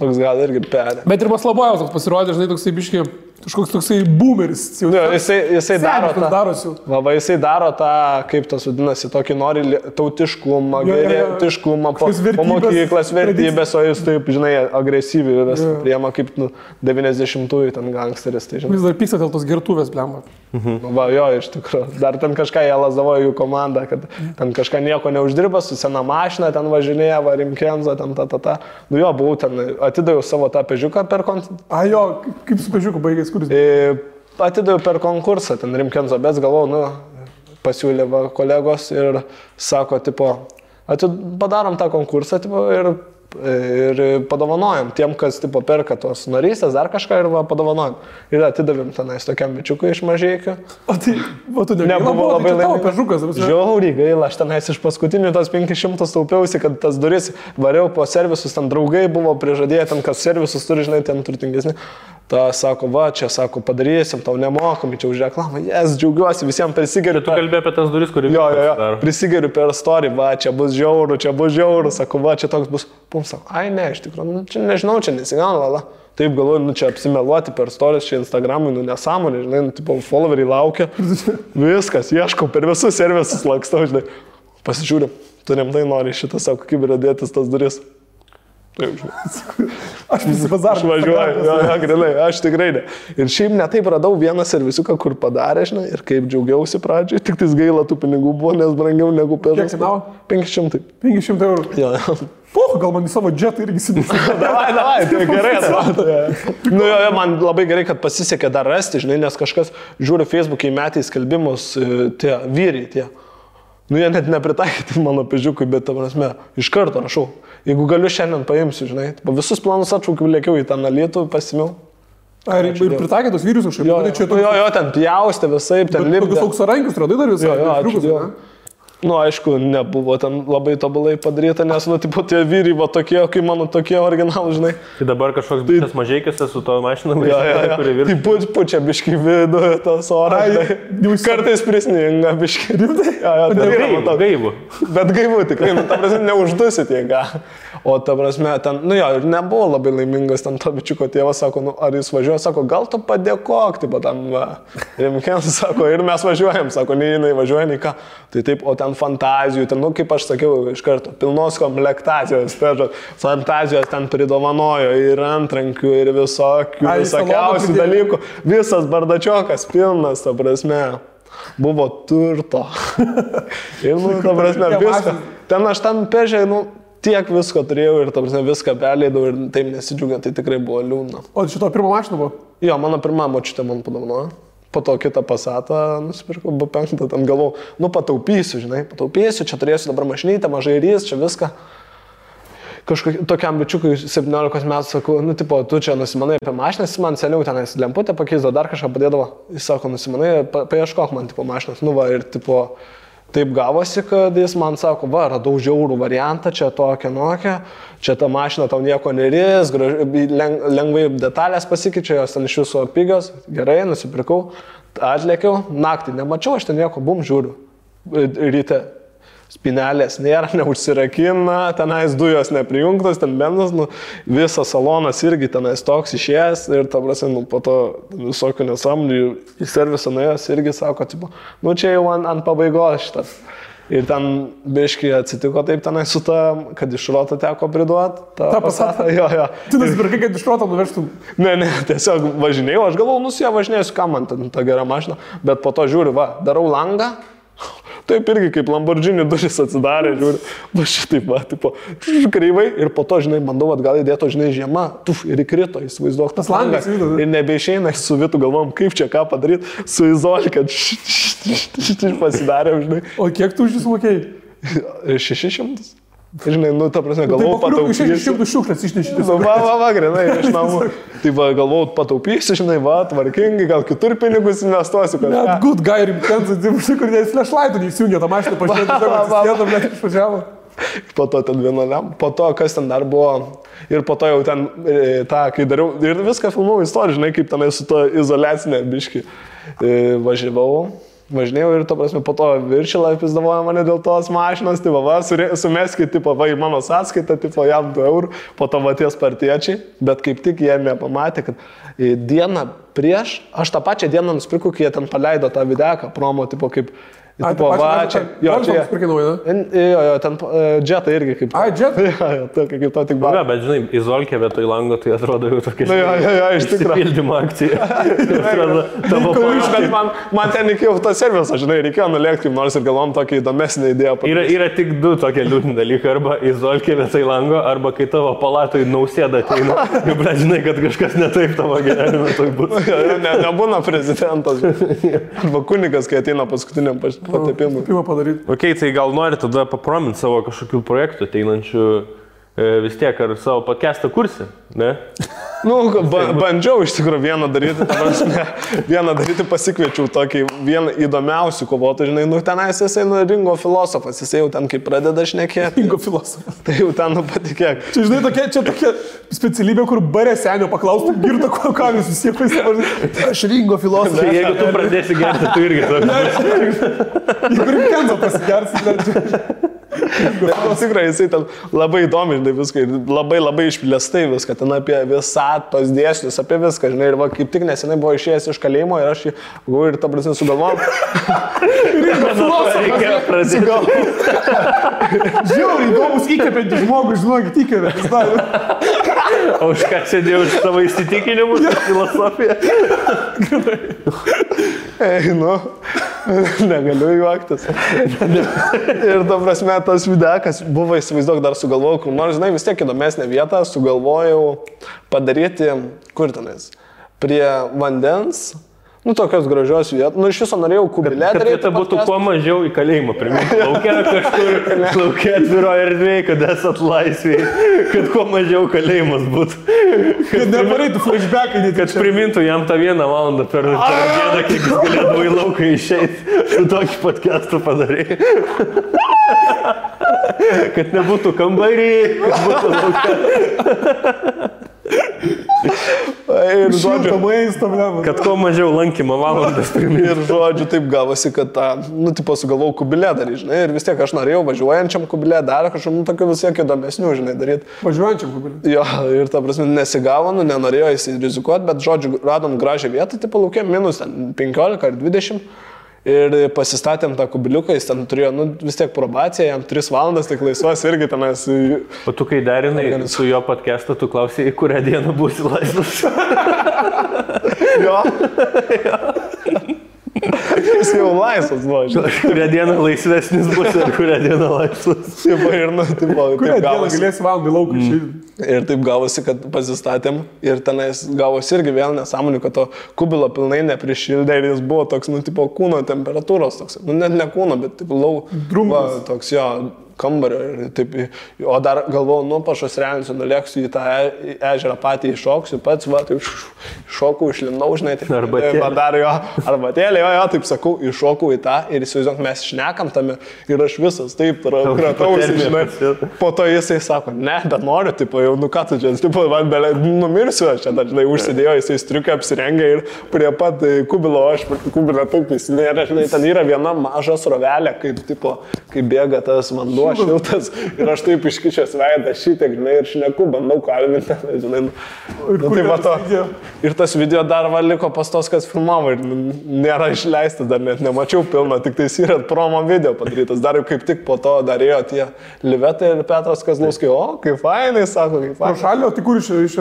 Toks gal irgi perė. Bet ir Maslabojos toks pasirodė, žinai, toksai biški, kažkoks toksai boomeris. Jau, Nu, jisai, jisai daro tą. darosi. Labai jisai daro tą, kaip tas vadinasi, tokį nori tautiškumą, gerietiškumą, po, po mokyklas vertybės, o jis taip, žinai, agresyviai Jo. priema kaip nu, 90-ųjų ten gangsteris, tai žinai. Vis dar pyksta dėl tos gertuvės, blemba. Nu, Va, jo, iš tikrųjų. Dar ten kažką jie lazavo jų komandą, kad ten kažką nieko neuždirba, su sena mašina ten važinėja, varimkenzo, ten ta ta ta. Nu jo, buvau ten, atidaviau savo tą pežiuką per konkursą. A jo, kaip su pežiuku baigės, kuris. Atidaviau per konkursą, ten rimkenzo, bet galvojau, nu, pasiūlė va, kolegos ir sako, tipo, atid, padarom tą konkursą, tipo, ir, ir padovanojom tiem, kas, tipo, perka tos narystės, dar kažką ir va, padovanojom. Ir atidavėm tenais tokiam bičiukui iš mažiekių. O tai, o tu nebuvo Nebuvo labai labai laimingas. laimingas. Pežiukas, visai. Žiauriai gaila, aš tenais iš paskutinių tos 500 taupiausi, kad tas duris variau po servisus, ten draugai buvo prižadėję, ten kas servisus turi, žinai, ten turtingesni. Ta sako, va, čia sako, padarysim, tau nemokamai, čia už reklamą, jes, džiaugiuosi, visiems prisigeriu. Tu kalbėjai apie tas duris, kur Jo, jo, jo, prisigeriu per story, va, čia bus žiauru, čia bus žiauru, sako, va, čia toks bus, pum, sako, ai ne, iš tikrųjų, nu, čia nežinau, čia nesigauna, lala. Taip galvoju, nu čia apsimeluoti per stories, čia Instagramui, nu nesąmonė, žinai, nu, tipo, followeriai laukia. Viskas, ieškau, per visus servisus lakstau, žinai. Pasižiūrėjau, tu rimtai nori šitą savo kokybę dėtis tas duris. Taip, žinai. Aš visi bazarą. Aš važiuoju, jo, jo, grinai, aš tikrai ne. Ir šiaip netaip radau vieną servisiuką, kur padarė, žinai, ir kaip džiaugiausi pradžiai, tik tais gaila tų pinigų buvo, nes brangiau negu per... Kiek kainavo? 500. 500 eurų. Jo, jo. Puh, gal man į savo džetą irgi įsidėsiu. Davai, davai, tai gerai atrodo. Nu, jo, jo, man labai gerai, kad pasisekė dar rasti, žinai, nes kažkas žiūri Facebook'e metai skelbimus, e, tie vyrai, tie. Nu, jie net nepritaikyti mano pežiukui, bet, ta prasme, iš karto rašau. Jeigu galiu šiandien paimsiu, žinai, visus planus atšaukiu, lėkiau į tą nalytų, pasimiau. Ar ir pritaikė tos vyrius kažkaip? Jo, Tai jo, čia jo, jo, ten pjaustė visai, ten Tokius lipdė. auksarankius radai dar visą. Jo, jo, ačiū Dievui. ne? Nu, aišku, nebuvo ten labai tobulai padaryta, nes, nu, tipo, tie vyrai, va tokie, kaip mano tokie originalai, žinai. Tai dabar kažkoks bičias mažėkis su to mašina, Jo, jo, jo. kuri Tai virš. puč, pučia biški vidų, tas oras. Ai, žinai. jau iš- Kartais prisninga biški. Rimtai? Jo, jo, tai Gaivų, matau. gaivų. Bet gaivu tikrai, nu, ta prasme, neuždusit jėga. O ta prasme, ten, nu jo, ir nebuvo labai laimingas, ten to bičiuko tėvas sako, nu, ar jis važiuoja, sako, gal tu padėkok, tipo, tam, va. Rimkens sako, ir mes važiuojam, sako, nei jinai važiuoja, nei ką. Tai taip, o ten fantazijų, ten, nu, kaip aš sakiau iš karto, pilnos komplektacijos, pežo, fantazijos ten pridovanojo ir antrankių, ir visokių, Ai, visokiausių dalykų. Visas bardačiokas pilnas, ta prasme. Buvo turto. ir, nu, ta prasme, viską. Ten aš ten pežiai, nu, tiek visko turėjau ir, ta prasme, viską perleidau ir taip nesidžiugiau, tai tikrai buvo liūdna. O šito pirmo mašino buvo? Jo, mano pirmą močiutę man padovanojo. Po to kitą pasatą nusipirkau, buvo penktą, ten galvau, nu pataupysiu, žinai, pataupysiu, čia turėsiu dabar mašinytę, mažai rys, čia viską. Kažkokiam tokiam bičiukui 17 metų sakau, nu, tipo, tu čia nusimanai apie mašiną, jis man seniau tenais lemputę pakeisdavo, dar kažką padėdavo. Jis sako, nusimanai, pa, paieškok man, tipo, mašinas. Nu, va, ir, tipo, taip gavosi, kad jis man sako, va, radau žiaurų variantą, čia tokia, nokia, čia ta mašina tau nieko neris, lengvai detalės pasikeičia, jos ten iš viso pigios, gerai, nusipirkau, atlėkiau, naktį nemačiau, aš ten nieko, bum, žiūriu, ryte. Spinelės nėra, neužsirakina, tenais dujos neprijungtos, ten bendras, nu, visas salonas irgi tenais toks išėjęs ir, ta prasme, nu, po to visokių nesąmonių į servisą nuėjęs irgi sako, tipo, nu čia jau ant, ant pabaigos šitas. Ir ten biškai atsitiko taip tenai su ta, kad iš roto teko priduoti. Ta Passatą? Jo, jo. Tu nusipirkai, kad iš proto nuvežtum. Ne, ne, tiesiog važinėjau, aš galvojau, nu su ją važinėsiu, kam man ten ta gera mašina, bet po to žiūriu, va, darau langą. Taip irgi kaip Lamborghini duris atsidarė, žiūri, va šitaip, va, tipo, kreivai ir po to, žinai, bandau atgal įdėto, žinai, žiema, tuf, ir įkrito, įsivaizduok, Tas langas. Ir nebeišeina su Vitu, galvom, kaip čia ką padaryti, su izolė, kad pasidarė, žinai, O kiek tu už jį sumokėjai? 600. Žinai, nu, ta prasme, Tai galvojau, po kurių iš pataupysiu. šimtų šiukšlės išnešyti. Nu, va, va, va, grinai, iš namų. Tai va, galvojau, pataupysiu, žinai, va, tvarkingai, gal kitur pinigus investuosiu. Net Kažką. good guy rimtens, tai kur net flashlightų neįsijungė, tą mašiną kad jis net išvažiavo. Po to ten vienoliam, po to kas ten dar buvo. Ir po to jau ten, e, tą, kai dariau, ir viską filmavau istoriją, žinai, kaip tenai su to izolacinė biški e, važiavau. Važinėjau ir, to prasme, po to viršilą apizdavojo mane dėl tos mašinos, tai va, sumeskit, tipo, va, į mano sąskaitą, tipo, jam 2 eurų, po to va tie spartiečiai, bet kaip tik jie nepamatė, kad e, dieną prieš, aš tą pačią dieną nusipirkau, kai jie ten paleido tą videką, promo, tipo, kaip, Ai, tipo, va, čia, jo, čia, Pirkai naują. En- Jo, jo, ten džetą irgi kaip. Ai, Jet? Jo, jo, tokia kaip to tik Na, buvo. bet žinai, izolkė vietoj lango, tai atrodo jau tokia Nu, jo, jo, jo, iš tikrųjų. Pildymo akcija. tavo Iš, bet man, man ten reikėjo tą servisą, žinai, reikėjo nulėkti kaip nors ir galvom tokią įdomesnę idėją. Yra, yra tik du tokie liūdni dalykai, arba izolkė vietoj lango, arba kai tavo palatoj nausėda ateina, jau žinai, kad kažkas netaip tavo gyvenime ne, nebūna prezidentas. Arba kunigas, kai ateina paskutiniam paš- patepimui. Pirmą padaryti. Ok, tai gal nori tada papromint savo kažkokių projektų ateinančių vis tiek ar savo podcastą kursi, ne? Nu, ba, bandžiau iš tikrųjų vieną daryti, prasme, vieną daryti pasikviečiau tokį vieną įdomiausių kovotojų, žinai, nu tenais jisai nu, ringo filosofas, jisai jau ten kaip pradeda šnekėti, Ingo filosofas. tai jau ten nu patikėk. Čia, žinai, tokia, čia tokia specialybė, kur barė senio paklaustų, girta, ko ką jūs visi paisavai. Aš ringo Tai filosofas. jeigu tu pradėsi gerti, tu irgi toks. Jeigu rimtenzo pasigersi, Bet tikrai jisai ten labai įdomi, žinai, viską labai labai išplėstai viską, ten apie visatos dėsnius, apie viską, žinai, ir va, kaip tik nesenai buvo išėjęs iš kalėjimo ir aš jį, buvau ir ta prasme sugalvojau, Reikia pradėti. žiauriai įdomus įkvepiantys žmogus, žinokit, įkvepia. O už ką sėdėjau už savo įsitikinimus, filosofiją? einu, negaliu juoktis. ir ta prasme, tas videokas buvo, įsivaizduok, dar sugalvojau, kur nors, žinai, vis tiek įdomesnė vieta, sugalvojau padaryti, kur tenais, prie vandens. Nu, tokios gražios vietos. Nu, iš viso norėjau kubilę Kad daryti. vieta būtų podcast. kuo mažiau į kalėjimą priminti. Laukia kažkur, laukia atviroje erdvėje, kad esat laisviai, kad kuo mažiau kalėjimas būtų. Kad nepareitų flashbackai, Kad primintų jam tą vieną valandą per, per dieną, kiek jis galėdavo į lauką išeiti. Tokį podcastą padarai. Kad nebūtų kambarį, kad būtų laukia. Ir Žodžiu, maisto. Kad kuo mažiau lankymo valandas priminti. ir žodžiu, taip gavosi, kad tą, nu, tipo, sugalvojau kubilę daryti, žinai, ir vis tiek aš norėjau važiuojančiam kubilę dar kažkokių, nu, tokių vis tiek įdomesnių, žinai, daryti. Važiuojančiam kubiliu. Jo, ir ta prasme nesigavo, nu, nenorėjo įsirizikuoti, bet, žodžiu, radom gražią vietą, tipo, laukėm minus ten 15 ar 20. Ir pasistatėm tą kubiliuką, jis ten turėjo, nu, vis tiek probaciją, jam 3 valandas, tik laisvas irgi tenais. O tu kai derinai su jo podcast'u, tu klausai, kurią dieną būsi laisvas. Jo. Jis jau laisvas buvo, žinai. Kurią dieną laisvesnis bus ir kurią dieną laisvas. Tipo, ir, nu, Kurią taip dieną gavosi. galėsi valandą į lauką išeiti? Ir taip gavosi, kad pasistatėm ir tenais gavosi irgi vėl nesąmonė, kad to kubilo pilnai neprišildė ir jis buvo toks, nu, tipo, kūno temperatūros toks, nu, net ne kūno, bet, tipo, lau. Va, Toks jo kambario taip, o dar galvojau, nu, pašas realiai, nulėksiu į tą e- ežerą patį iššoksiu, pats, va, taip, šokau, išlindau, žinai, taip. Arbatėlė. Va, dar jo, arbatėlė, jo, jo, taip sakau, iššokau į tą ir įsivaizduok, mes šnekam tame ir aš visas taip kratausi, žinai. Po to jisai sako, ne, bet noriu, tipo, jau, nu ką tu čia, tipo, man belė, numirsiu, aš čia dažnai užsidėjau, jisai striukia apsirengė ir prie pat e, kubilo, aš kubilą taupys, nėra, žinai, ten yra viena maža srovelė, kaip, tipo, kaip bėga tas vanduo šiltas ir aš taip iškišęs veidą šitiek, žinai, ir šneku, bandau kalbinti, žinai. Nu, kur tai va tas to. video? Ir tas video dar va liko pas tos, kas filmavo ir nu, nėra išleistas, dar net nemačiau pilno, tik tai yra promo video padarytas. Dar kaip tik po to darėjo tie Livetai ir Petras Kazlauskai, o kaip fainai, sako, kaip Pro fainai. šalio, tai kur iš iš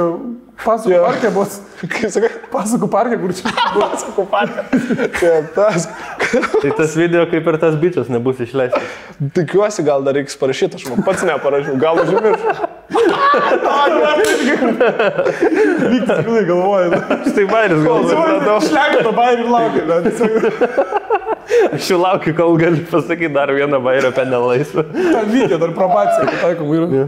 pasakų Jo. parke bus? Kaip sakai, Pasakų parke, kur čia buvo? pasako, parke. Tai tas, Tai tas video kaip ir tas bičias nebus išleistas. tikiuosi, gal dar reiks parašyti, aš man pats neparašiau, gal užmiršau. Lyg tikrai galvoju. Štai bairis gal. Šlekia tą bairį ir laukia. Aš jau laukiu, kol gali pasakyti dar vieną bairio apie nelaisvę. Ten vykė dar probacija, taikom yra.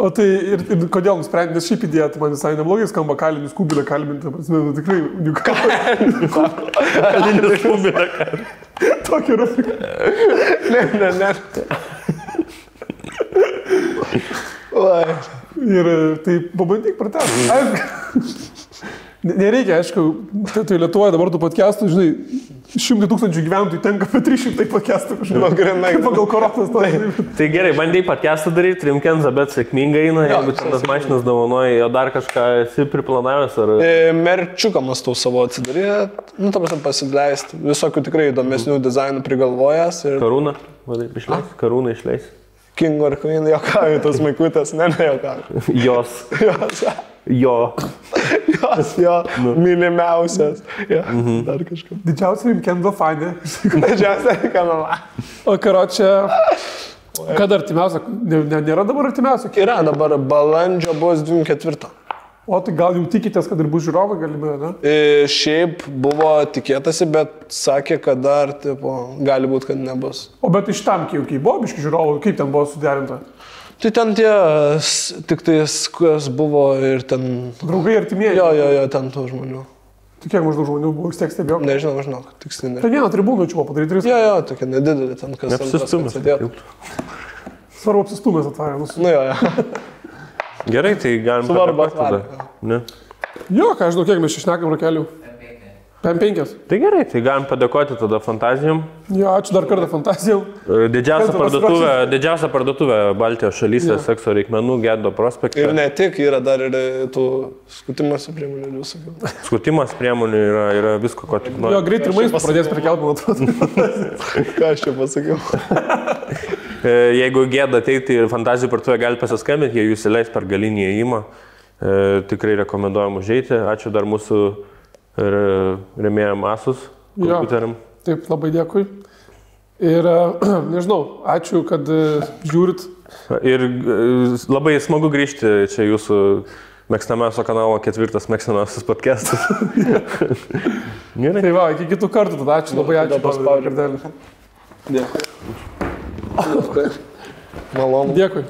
O tai ir, ir kodėl nusprendė, nes šiaip idėja, tai man visai neblogai skamba kalinius kubilę kalbinti, ta prasme, nu, tikrai unikaliai. Kalinis kubina. Tokia rubrika. Ne, ne, ne. Ir tai pabandyk pratęsti. Nereikia, aišku, tai, tai Lietuvoje dabar tų podcastų, žinai, šimtai tūkstančių gyventojų tenka apie 300 podcastų kažkaip. Nu, grinai. Pagal koronas to. Tai gerai, bandai podcastą daryti, Rimkenza, bet sėkmingai eina, jeigu čia tas mašinas davonoja, jo dar kažką esi priplanavęs ar... E, Merčiuką mastau savo atsidarė, nu, tam prasme, pasileisti. Visokių tikrai įdomesnių dizainų prigalvojęs. Ir Karūną, vadai, išleis, karūną išleis. King or Queen jokauju, tas maikutės, ne, ne jokauju. Jos, Jos, jo. jos, jo, mylimiausias. Jo, dar kažkaip. Didžiausia Rimkendo fanė. Didžiausia kanala. O karo čia... Kada artimiausia? Nėra dabar artimiausia. Yra dabar balandžio bus 24. O tai gal jau tikitės, kad ir bus žiūrovai galimai, ne? E, šiaip buvo tikėtasi, bet sakė, kad dar, tipo, gali būti, kad nebus. O bet iš tam, kai buvo biški žiūrovų, kaip ten buvo suderinta? Tai ten tie, tik tais, kas buvo ir ten... Draugai artimieji. Jo, jo, jo, ten tų žmonių. Tai kiek maždaug žmonių buvo, vis tiek stebėjau. Nežinau, žinok, tiksliai ne. Ten vieną tribūną čia buvo padaryti tris. Jo, jo, tokia nedidelė ten, kas sėdėtų. Svarbu apsistumęs atvarė. Nu, Nu jo, jo. Gerai, tai galim Svarbu atvarė. Ne? jo, ką aš žinau, kiek mes čia šnekam rakelių. PM5. Tai gerai, tai galim padėkoti tada fantazijom. Jo, ačiū dar kartą fantazijom. E, Didžiausia parduotuvė, didžiausia parduotuvė Baltijos šalyse, Jo. sekso reikmenų, Gedo prospekte. Ir ne tik, yra dar ir e, tų skutimas priemonių ir visokių. Skutimas priemonių yra, yra visko, ko tik Jo, nori. greit ir maistą pradės prekiauti, man atrodo. Ką aš čia pasakiau? E, Jeigu gėda ateiti į fantazijų parduotuvę, gali pasiskambinti, jie jūs įleis per galinį įėjimą. E, Tikrai rekomenduojam užeiti. Ačiū dar mūsų re- remėjam Asus Jo. kompiuteriam. Taip, labai dėkui. Ir, e, nežinau, ačiū, kad e, žiūrit. Ir e, labai smagu grįžti čia jūsų mėgstamiausio kanalo ketvirtas mėgstamiausias podcastas. Gerai. Tai va, iki kitų kartų tada ačiū, labai ačiū. Paspaudžiu. Kardelį. Dėkui. Malonu. Dėkui.